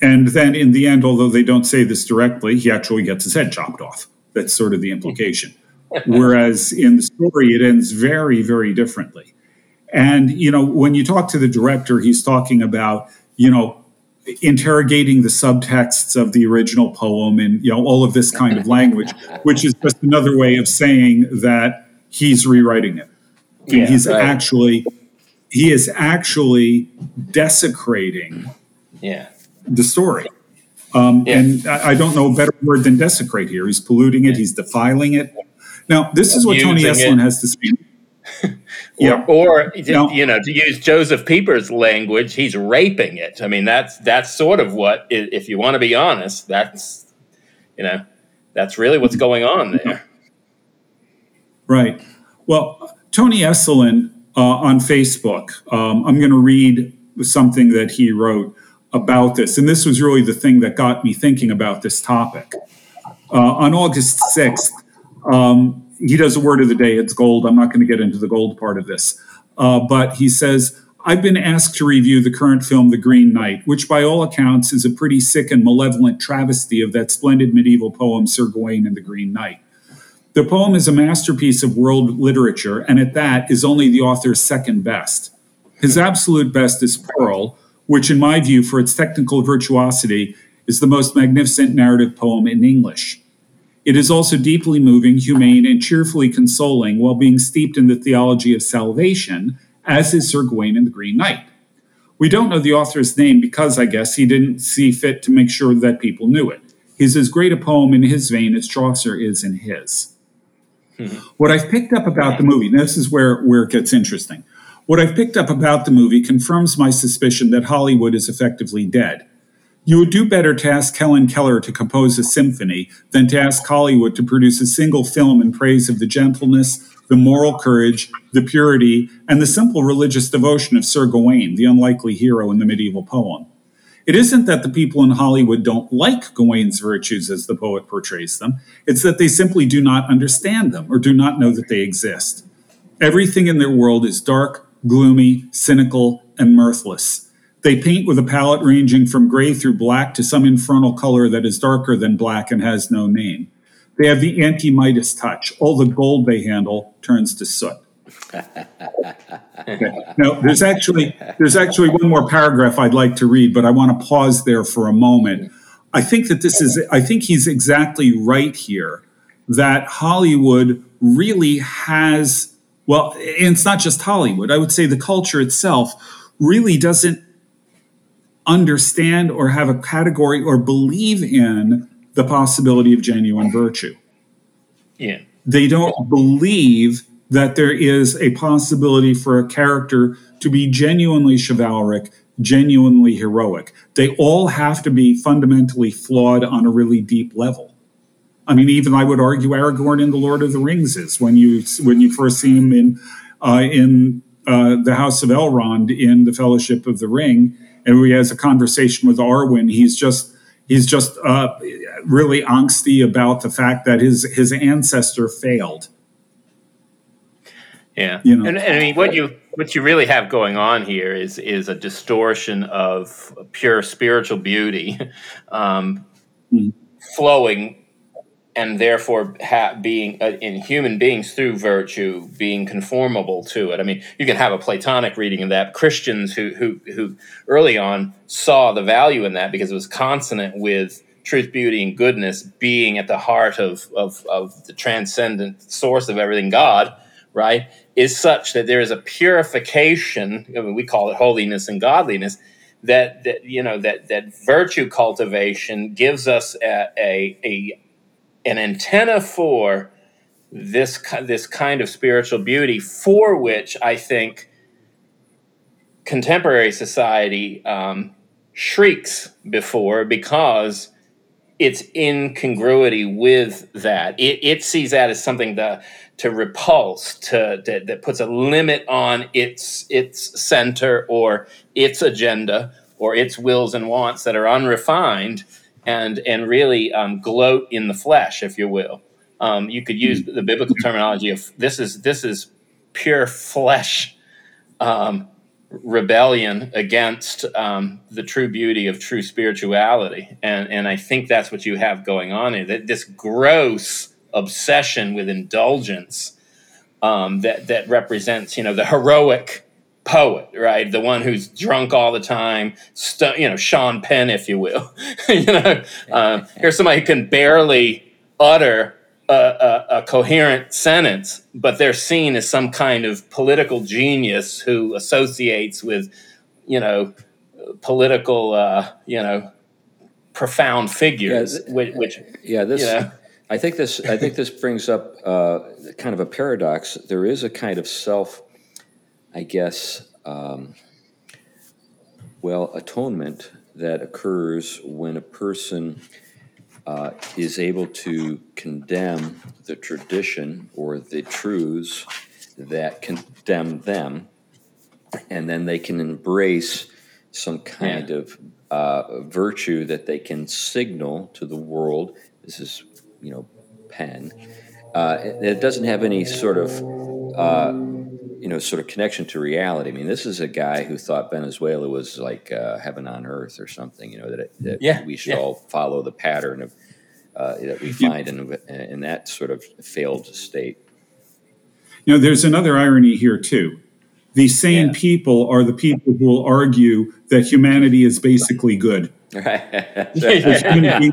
[SPEAKER 3] and then in the end, although they don't say this directly, he actually gets his head chopped off. That's sort of the implication. <laughs> Whereas in the story, it ends very, very differently. And, you know, when you talk to the director, he's talking about, you know, interrogating the subtexts of the original poem and, you know, all of this kind of language, which is just another way of saying that he's rewriting it. Yeah, he's right. actually he is actually desecrating
[SPEAKER 2] yeah.
[SPEAKER 3] the story. Um, yeah. And I, I, don't know a better word than desecrate here. He's polluting it. He's defiling it. Now, this is what Tony Esolen has to say. <laughs>
[SPEAKER 2] yeah. Or, now, you know, to use Joseph Pieper's language, he's raping it. I mean, that's that's sort of what, if you want to be honest, that's you know, that's really what's going on there.
[SPEAKER 3] Right. Well, Tony Esolen uh, on Facebook, um, I'm going to read something that he wrote. about this, and this was really the thing that got me thinking about this topic. Uh, on August 6th, um, he does a word of the day. It's gold. I'm not going to get into the gold part of this. Uh, but he says, I've been asked to review the current film, The Green Knight, which by all accounts is a pretty sick and malevolent travesty of that splendid medieval poem, Sir Gawain and the Green Knight. The poem is a masterpiece of world literature, and at that is only the author's second best. His absolute best is Pearl, which, in my view, for its technical virtuosity, is the most magnificent narrative poem in English. It is also deeply moving, humane, and cheerfully consoling while being steeped in the theology of salvation, as is Sir Gawain and the Green Knight. We don't know the author's name because, I guess, he didn't see fit to make sure that people knew it. He's as great a poem in his vein as Chaucer is in his. Mm-hmm. What I've picked up about the movie, and this is where, where it gets interesting. What I've picked up about the movie confirms my suspicion that Hollywood is effectively dead. You would do better to ask Helen Keller to compose a symphony than to ask Hollywood to produce a single film in praise of the gentleness, the moral courage, the purity, and the simple religious devotion of Sir Gawain, the unlikely hero in the medieval poem. It isn't that the people in Hollywood don't like Gawain's virtues as the poet portrays them, it's that they simply do not understand them or do not know that they exist. Everything in their world is dark, gloomy, cynical, and mirthless. They paint with a palette ranging from gray through black to some infernal color that is darker than black and has no name. They have the anti Midas touch. All the gold they handle turns to soot. Okay. <laughs> Now, there's actually there's actually one more paragraph I'd like to read, but I want to pause there for a moment. I think that this is I think he's exactly right here that Hollywood really has well, and it's not just Hollywood. I would say the culture itself really doesn't understand or have a category or believe in the possibility of genuine virtue.
[SPEAKER 2] Yeah.
[SPEAKER 3] They don't believe that there is a possibility for a character to be genuinely chivalric, genuinely heroic. They all have to be fundamentally flawed on a really deep level. I mean, even I would argue Aragorn in The Lord of the Rings is when you when you first see him in uh, in uh, the House of Elrond in the Fellowship of the Ring and he has a conversation with Arwen. He's just he's just uh, really angsty about the fact that his his ancestor failed.
[SPEAKER 2] Yeah, you know, and, and I mean, what you what you really have going on here is is a distortion of pure spiritual beauty, <laughs> um, mm-hmm. flowing and therefore ha- being uh, in human beings through virtue being conformable to it. I mean, you can have a Platonic reading of that. Christians who who who early on saw the value in that because it was consonant with truth, beauty, and goodness being at the heart of of, of the transcendent source of everything, God. Right is such that there is a purification. I mean, we call it holiness and godliness. That, that you know that that virtue cultivation gives us a, a, a an antenna for this this kind of spiritual beauty for which I think contemporary society um, shrieks before because it's incongruity with that. It, it sees that as something to, to repulse, to, to, that puts a limit on its its center or its agenda or its wills and wants that are unrefined and and really um, gloat in the flesh, if you will. Um, you could use the biblical terminology of this is this is pure flesh um, rebellion against um, the true beauty of true spirituality, and and I think that's what you have going on here. That this gross obsession with indulgence um, that that represents you know the heroic poet, right? The one who's drunk all the time, st- you know, Sean Penn, if you will. <laughs> you know, um, here's somebody who can barely utter a, a, a, coherent sentence, but they're seen as some kind of political genius who associates with, you know, political, uh, you know, profound figures. Yeah, which, which,
[SPEAKER 1] yeah, this. You know, I think this. I think this brings up uh, kind of a paradox. There is a kind of self I guess, um, well, atonement that occurs when a person uh, is able to condemn the tradition or the truths that condemn them, and then they can embrace some kind yeah. of uh, virtue that they can signal to the world. This is, you know, Penn. Uh, it, it, doesn't have any sort of, uh, you know, sort of connection to reality. I mean, this is a guy who thought Venezuela was like uh, heaven on earth or something. You know that, it, that yeah, we should yeah. all follow the pattern of uh, that we find in in that sort of failed state.
[SPEAKER 3] You know, there's another irony here too. These same yeah. people are the people who will argue that humanity is basically good. <laughs> Right. <laughs> humanity,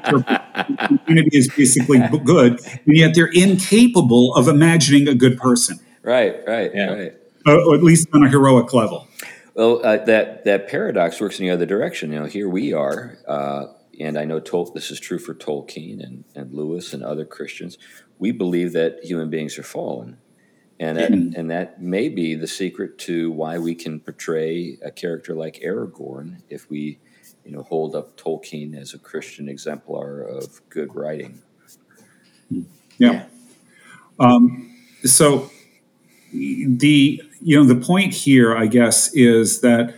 [SPEAKER 3] humanity is basically <laughs> good, and yet they're incapable of imagining a good person.
[SPEAKER 1] Right, right, yeah. right.
[SPEAKER 3] Uh, or at least on a heroic level.
[SPEAKER 1] Well, uh, that that paradox works in the other direction. You know, here we are, uh, and I know Tol- this is true for Tolkien and, and Lewis and other Christians. We believe that human beings are fallen, and that, and that may be the secret to why we can portray a character like Aragorn if we, you know, hold up Tolkien as a Christian exemplar of good writing.
[SPEAKER 3] Yeah. Um, so the you know the point here, I guess, is that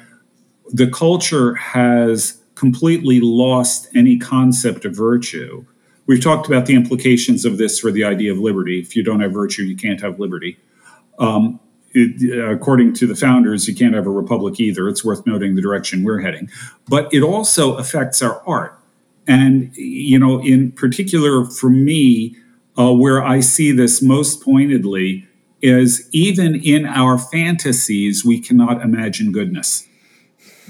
[SPEAKER 3] the culture has completely lost any concept of virtue. We've talked about the implications of this for the idea of liberty. If you don't have virtue, you can't have liberty. Um, it, according to the founders, you can't have a republic either. It's worth noting the direction we're heading. But it also affects our art. And, you know, in particular for me, uh, where I see this most pointedly is even in our fantasies, we cannot imagine goodness.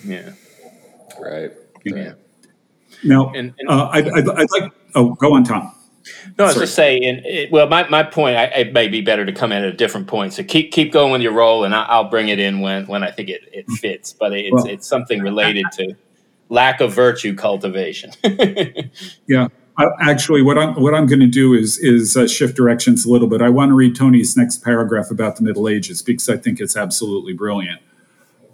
[SPEAKER 1] Yeah. Right.
[SPEAKER 3] Yeah. Now, and, and uh, I'd, I'd, I'd like, oh, go on, Tom.
[SPEAKER 2] No, I was just saying. It, well, my, my point. I, it may be better to come in at a different point. So keep keep going with your role, and I, will bring it in when when I think it, it fits. But it's well, it's something related to lack of virtue cultivation. <laughs>
[SPEAKER 3] yeah, I, actually, what I'm what I'm going to do is is uh, shift directions a little bit. I want to read Tony's next paragraph about the Middle Ages because I think it's absolutely brilliant.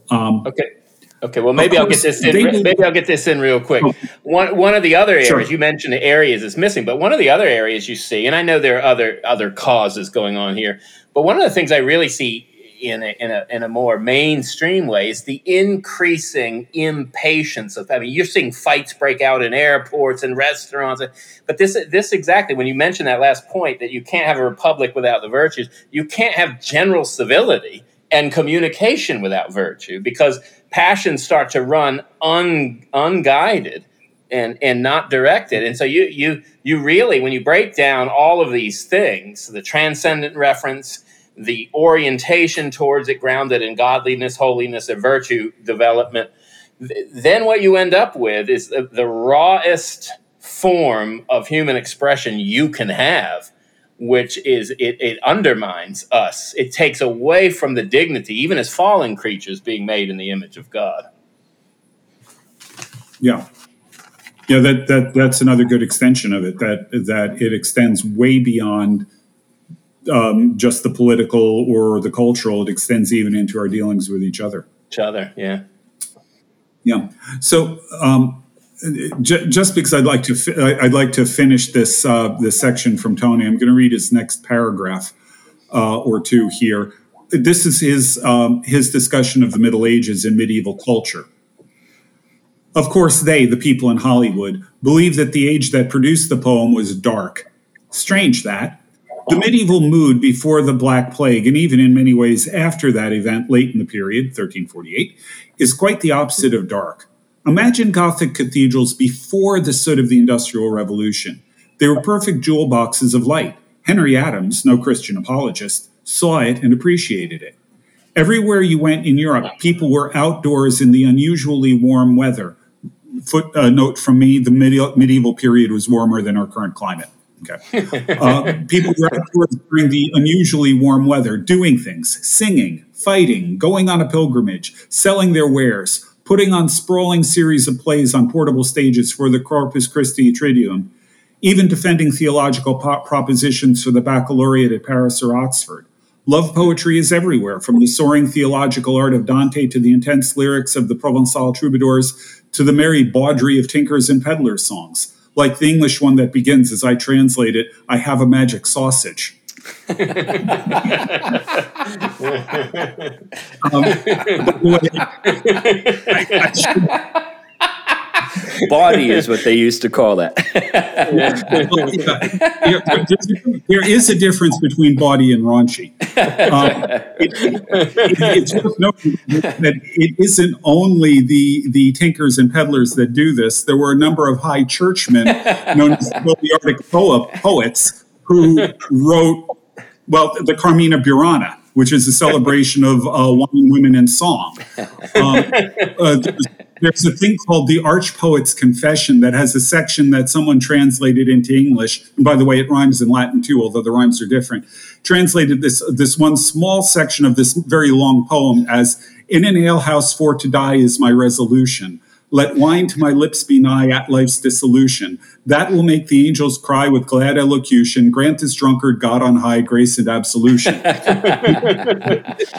[SPEAKER 2] Um, okay. Okay, well maybe I'll get this in. Maybe I'll get this in real quick. Oh. One one of the other areas sure. you mentioned the areas is missing, but one of the other areas you see, and I know there are other other causes going on here, but one of the things I really see in a, in a in a more mainstream way is the increasing impatience of. I mean, you're seeing fights break out in airports and restaurants, but this this exactly when you mentioned that last point that you can't have a republic without the virtues, you can't have general civility and communication without virtue because passions start to run un, unguided and and not directed. And so you you you really when you break down all of these things the transcendent reference the orientation towards it grounded in godliness holiness and virtue development th- then what you end up with is the, the rawest form of human expression you can have which is it, it undermines us. It takes away from the dignity, even as fallen creatures being made in the image of God.
[SPEAKER 3] Yeah. Yeah, that, that that's another good extension of it. That that it extends way beyond um, just the political or the cultural. It extends even into our dealings with each other.
[SPEAKER 2] Each other, yeah,
[SPEAKER 3] yeah. So um, just because I'd like to I'd like to finish this uh, this section from Tony. I'm going to read his next paragraph uh, or two here. This is his um, his discussion of the Middle Ages in medieval culture. Of course, they, the people in Hollywood, believe that the age that produced the poem was dark. Strange that. The medieval mood before the Black Plague, and even in many ways after that event late in the period, 1348, is quite the opposite of dark. Imagine Gothic cathedrals before the soot of the Industrial Revolution. They were perfect jewel boxes of light. Henry Adams, no Christian apologist, saw it and appreciated it. Everywhere you went in Europe, people were outdoors in the unusually warm weather. Footnote from me: the medieval period was warmer than our current climate. Okay, <laughs> uh, people were outdoors during the unusually warm weather, doing things, singing, fighting, going on a pilgrimage, selling their wares, putting on sprawling series of plays on portable stages for the Corpus Christi Triduum, even defending theological propositions for the baccalaureate at Paris or Oxford. Love poetry is everywhere, from the soaring theological art of Dante to the intense lyrics of the Provençal troubadours to the merry bawdry of tinkers and peddlers' songs, like the English one that begins, as I translate it, I have a magic sausage um,
[SPEAKER 1] bawdy is what they used to call that. <laughs>
[SPEAKER 3] there is a difference between bawdy and raunchy. Um, it, it, it's worth noting that it isn't only the, the tinkers and peddlers that do this. There were a number of high churchmen known as the Arctic poets who wrote, well, the Carmina Burana which is a celebration of uh, wine, women, and song. <laughs> Um, uh, there's, there's, a thing called the Arch Poet's Confession that has a section that someone translated into English. And by the way, it rhymes in Latin too, although the rhymes are different. Translated this this one small section of this very long poem as "In an alehouse for to die is my resolution." Let wine to my lips be nigh at life's dissolution. That will make the angels cry with glad elocution. Grant this drunkard God on high grace and absolution. <laughs> this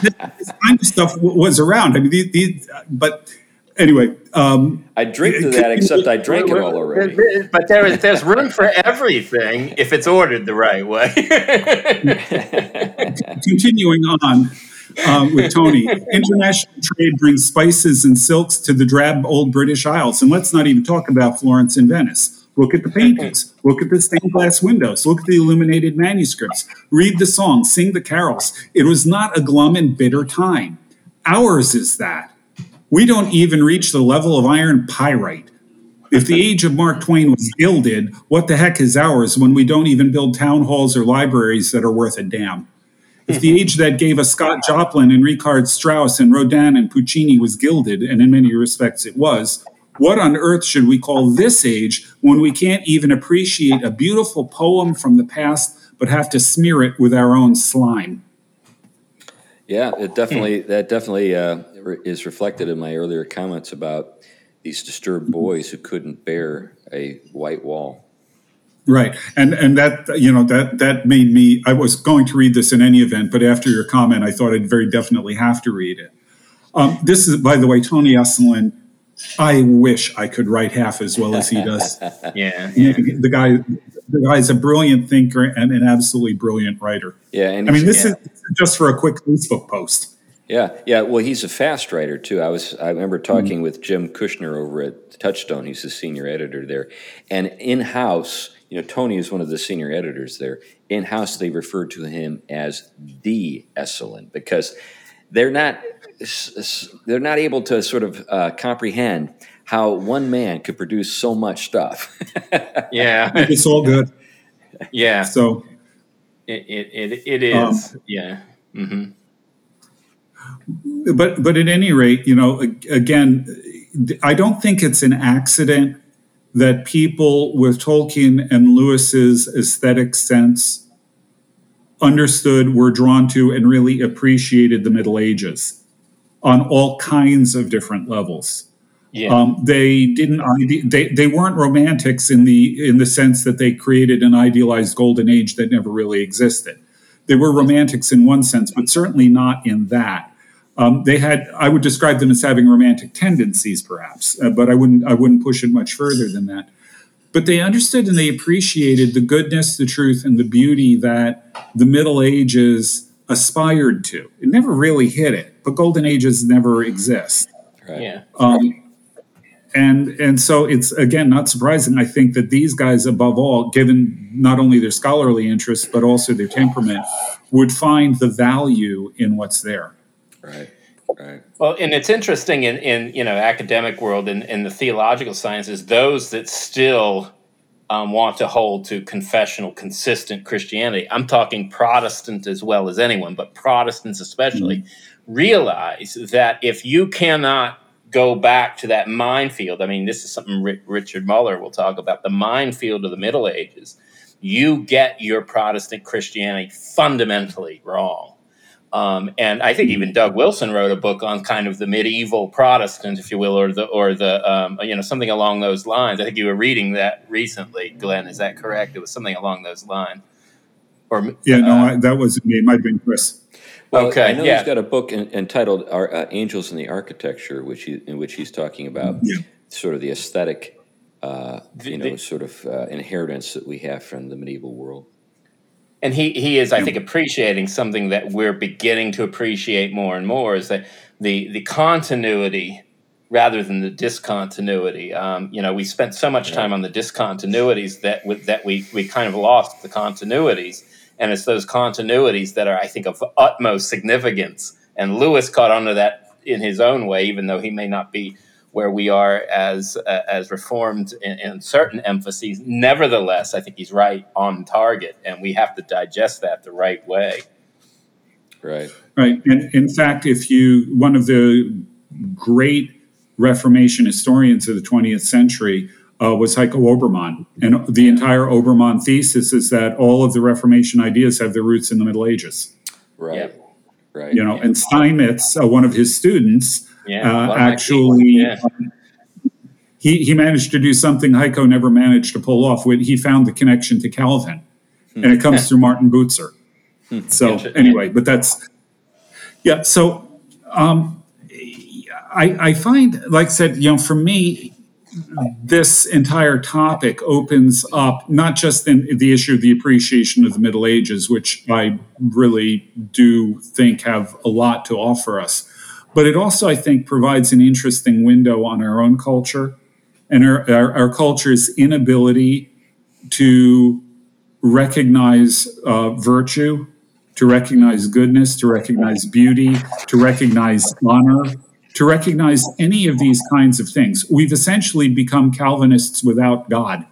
[SPEAKER 3] kind of stuff was around. I mean, these, these but anyway, um,
[SPEAKER 1] I drink to that, except I drank it all already.
[SPEAKER 2] But there is there's room for everything if it's ordered the right way.
[SPEAKER 3] Continuing on um, with Tony. <laughs> International trade brings spices and silks to the drab old British Isles. And let's not even talk about Florence and Venice. Look at the paintings. Look at the stained glass windows. Look at the illuminated manuscripts. Read the songs. Sing the carols. It was not a glum and bitter time. Ours is that. We don't even reach the level of iron pyrite. If the age of Mark Twain was gilded, what the heck is ours when we don't even build town halls or libraries that are worth a damn? If the age that gave us Scott Joplin and Richard Strauss and Rodin and Puccini was gilded, and in many respects it was, what on earth should we call this age when we can't even appreciate a beautiful poem from the past but have to smear it with our own slime?
[SPEAKER 1] Yeah, it definitely that definitely uh, is reflected in my earlier comments about these disturbed boys who couldn't bear a white wall.
[SPEAKER 3] Right, and and that you know that that made me. I was going to read this in any event, but after your comment, I thought I'd very definitely have to read it. Um, this is, by the way, Tony Esolen. I wish I could write half as well as he does. <laughs>
[SPEAKER 2] yeah, yeah,
[SPEAKER 3] the guy, the guy's a brilliant thinker and an absolutely brilliant writer.
[SPEAKER 1] Yeah,
[SPEAKER 3] and I mean, this yeah. is just for a quick Facebook post.
[SPEAKER 1] Yeah, yeah. Well, he's a fast writer too. I was I remember talking mm-hmm. with Jim Kushiner over at Touchstone. He's the senior editor there, and in house you know, Tony is one of the senior editors there. In house, they refer to him as the Esolen because they're not they're not able to sort of uh, comprehend how one man could produce so much stuff. <laughs>
[SPEAKER 2] yeah,
[SPEAKER 3] it's all good.
[SPEAKER 2] Yeah.
[SPEAKER 3] So
[SPEAKER 2] it it it, it is. Um, yeah. Mm-hmm.
[SPEAKER 3] But but at any rate, you know, again, I don't think it's an accident that people with Tolkien and Lewis's aesthetic sense understood, were drawn to, and really appreciated the Middle Ages on all kinds of different levels. Yeah. Um, they didn't. They they weren't romantics in the in the sense that they created an idealized golden age that never really existed. They were romantics in one sense, but certainly not in that. Um, they had, I would describe them as having romantic tendencies, perhaps, uh, but I wouldn't, I wouldn't push it much further than that. But they understood and they appreciated the goodness, the truth, and the beauty that the Middle Ages aspired to. It never really hit it, but Golden Ages never exist.
[SPEAKER 2] Right. Yeah. Um,
[SPEAKER 3] and and so it's again not surprising. I think that these guys, above all, given not only their scholarly interests but also their temperament, would find the value in what's there.
[SPEAKER 1] Right. Right.
[SPEAKER 2] Well, and it's interesting in, in you know academic world and in, in the theological sciences, those that still um, want to hold to confessional, consistent Christianity. I'm talking Protestant as well as anyone, but Protestants especially mm-hmm. realize that if you cannot go back to that minefield, I mean, this is something Richard Muller will talk about the minefield of the Middle Ages. You get your Protestant Christianity fundamentally wrong. Um, and I think even Doug Wilson wrote a book on kind of the medieval Protestant, if you will, or the or the um, you know something along those lines. I think you were reading that recently, Glenn. Is that correct? It was something along those lines.
[SPEAKER 3] Or yeah, uh, no, I, that was me. It might have been Chris.
[SPEAKER 1] Well, okay, I know yeah. he's got a book in, entitled uh, "Angels in the Architecture," which he, in which he's talking about yeah. sort of the aesthetic, uh, you know, the, sort of uh, inheritance that we have from the medieval world
[SPEAKER 2] and he he is, I think, appreciating something that we're beginning to appreciate more and more is that the the continuity rather than the discontinuity. Um, you know, we spent so much time on the discontinuities that with, that we we kind of lost the continuities, and it's those continuities that are, I think, of utmost significance. And Lewis caught onto that in his own way, even though he may not be where we are as uh, as reformed in, in, certain emphases. Nevertheless, I think he's right on target, and we have to digest that the right way.
[SPEAKER 1] Right.
[SPEAKER 3] Right. And in fact, if you one of the great Reformation historians of the 20th century uh, was Heiko Oberman, and the entire Oberman thesis is that all of the Reformation ideas have their roots in the Middle Ages.
[SPEAKER 1] Right. Yep. Right.
[SPEAKER 3] You know, yeah. and Steinmetz, uh, one of his students, yeah, uh, actually. Yeah. he, he managed to do something Heiko never managed to pull off. He found the connection to Calvin, hmm. and it comes through Martin Bucer. Hmm. So anyway, but that's yeah. So um, I, I find, like I said, you know, for me, this entire topic opens up not just in the issue of the appreciation of the Middle Ages, which I really do think have a lot to offer us, but it also, I think, provides an interesting window on our own culture and our, our, our culture's inability to recognize uh, virtue, to recognize goodness, to recognize beauty, to recognize honor, to recognize any of these kinds of things. We've essentially become Calvinists without God.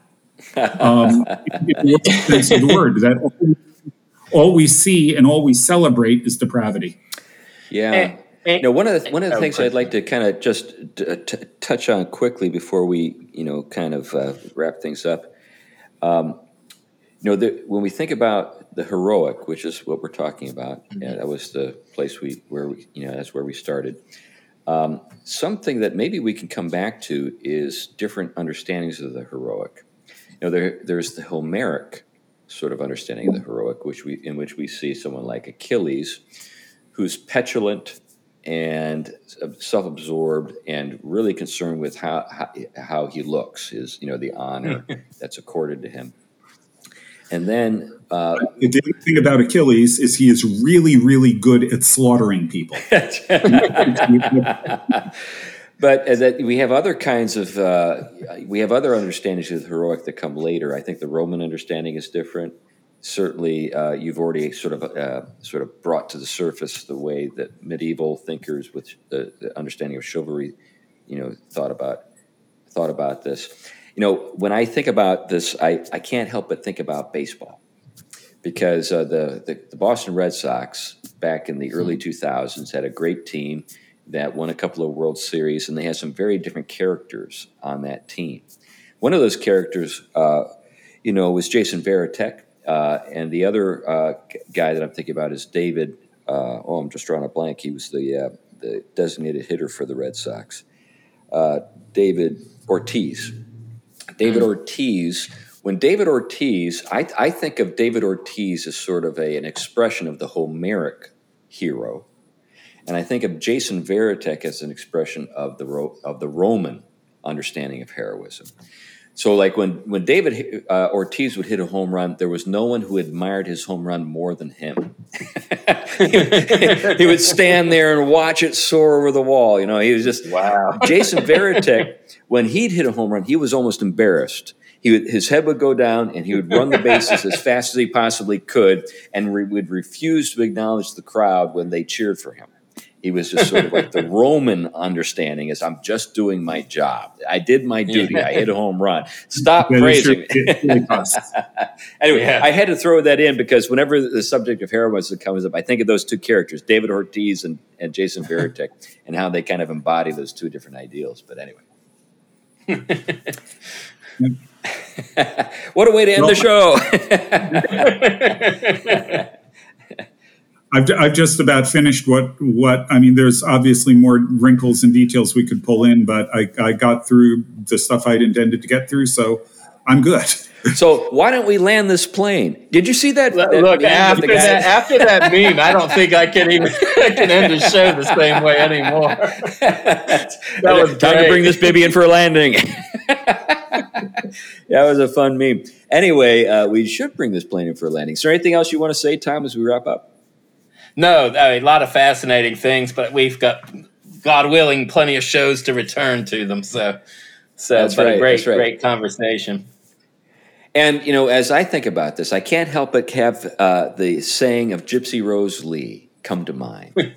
[SPEAKER 3] Um, the word that all, all we see and all we celebrate is depravity.
[SPEAKER 1] Yeah. And, you know, one of the one of the things I'd like to kind of just t- t- touch on quickly before we, you know, kind of uh, wrap things up. Um, you know, the, when we think about the heroic, which is what we're talking about, mm-hmm. that was the place we where we, you know, that's where we started. Um, something that maybe we can come back to is different understandings of the heroic. You know, there, there's the Homeric sort of understanding of the heroic, which we in which we see someone like Achilles, who's petulant and self-absorbed and really concerned with how, how, how he looks his you know the honor that's accorded to him and then uh,
[SPEAKER 3] the thing about Achilles is he is really, really good at slaughtering people. <laughs> <laughs> but
[SPEAKER 1] that we have other kinds of uh, we have other understandings of the heroic that come later. I think the Roman understanding is different certainly uh, you've already sort of uh, sort of brought to the surface the way that medieval thinkers with the, the, understanding of chivalry, you know, thought about thought about this. You know, when I think about this, I, I can't help but think about baseball because uh, the, the, the Boston Red Sox back in the early 2000s hmm. had a great team that won a couple of World Series, and they had some very different characters on that team. One of those characters, uh, you know, was Jason Varitek, uh, and the other uh, guy that I'm thinking about is David. Uh, oh, I'm just drawing a blank. He was the uh, the designated hitter for the Red Sox. Uh, David Ortiz. David mm. Ortiz. When David Ortiz, I, I, think of David Ortiz as sort of a, an expression of the Homeric hero, and I think of Jason Varitek as an expression of the of the Roman understanding of heroism. So, like when when David uh, Ortiz would hit a home run, there was no one who admired his home run more than him. <laughs> he would stand there and watch it soar over the wall. You know, he was just
[SPEAKER 2] wow. <laughs>
[SPEAKER 1] Jason Varitek, when he'd hit a home run, he was almost embarrassed. He would, his head would go down, and he would run the bases as fast as he possibly could, and re- would refuse to acknowledge the crowd when they cheered for him. He was just sort of like the <laughs> Roman understanding is I'm just doing my job. I did my duty. I hit a home run. <laughs> Stop praising me. <laughs> anyway, yeah. I had to throw that in because whenever the subject of heroism comes up, I think of those two characters, David Ortiz and, and Jason Varitek, and how they kind of embody those two different ideals. But anyway. what a way to end well, the
[SPEAKER 3] show. I've, I've just about finished what what I mean. There's obviously more wrinkles and details we could pull in, but I, I got through the stuff I'd intended to get through, so I'm good.
[SPEAKER 1] So why don't we land this plane? Did you see that?
[SPEAKER 2] Look, that after that, after that meme, I don't think I can even I can end the show the same way anymore. <laughs> that
[SPEAKER 1] was time great. to bring this baby in for a landing. <laughs> that was a fun meme. Anyway, uh, we should bring this plane in for a landing. Is there anything else you want to say, Tom, as we wrap up?
[SPEAKER 2] No, I mean, a lot of fascinating things, but we've got God willing, plenty of shows to return to them. So, so
[SPEAKER 1] That's
[SPEAKER 2] but
[SPEAKER 1] right,
[SPEAKER 2] a great,
[SPEAKER 1] right.
[SPEAKER 2] great conversation.
[SPEAKER 1] And you know, as I think about this, I can't help but have uh, the saying of Gypsy Rose Lee come to mind. <laughs>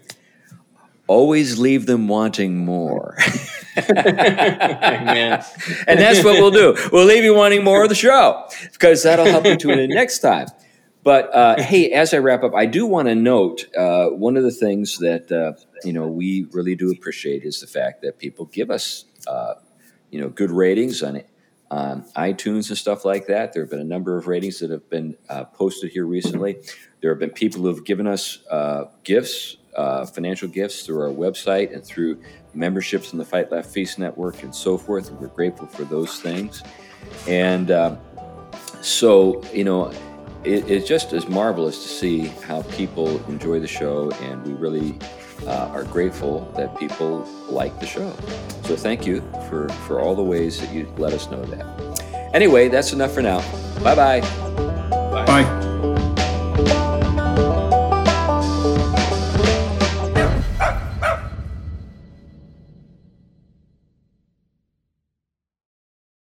[SPEAKER 1] Always leave them wanting more. <laughs> And that's what we'll do. We'll leave you wanting more of the show because that'll help you tune in <laughs> next time. But uh, <laughs> hey, as I wrap up, I do want to note uh, one of the things that uh, you know we really do appreciate is the fact that people give us uh, you know good ratings on on iTunes and stuff like that. There have been a number of ratings that have been uh, posted here recently. There have been people who have given us uh, gifts, uh, financial gifts through our website and through memberships in the Fight Laugh Feast Network and so forth. And we're grateful for those things. And uh, so, you know, it, it just is marvelous to see how people enjoy the show, and we really uh, are grateful that people like the show. So thank you for, for all the ways that you let us know that. Anyway, that's enough for now. Bye-bye.
[SPEAKER 3] Bye.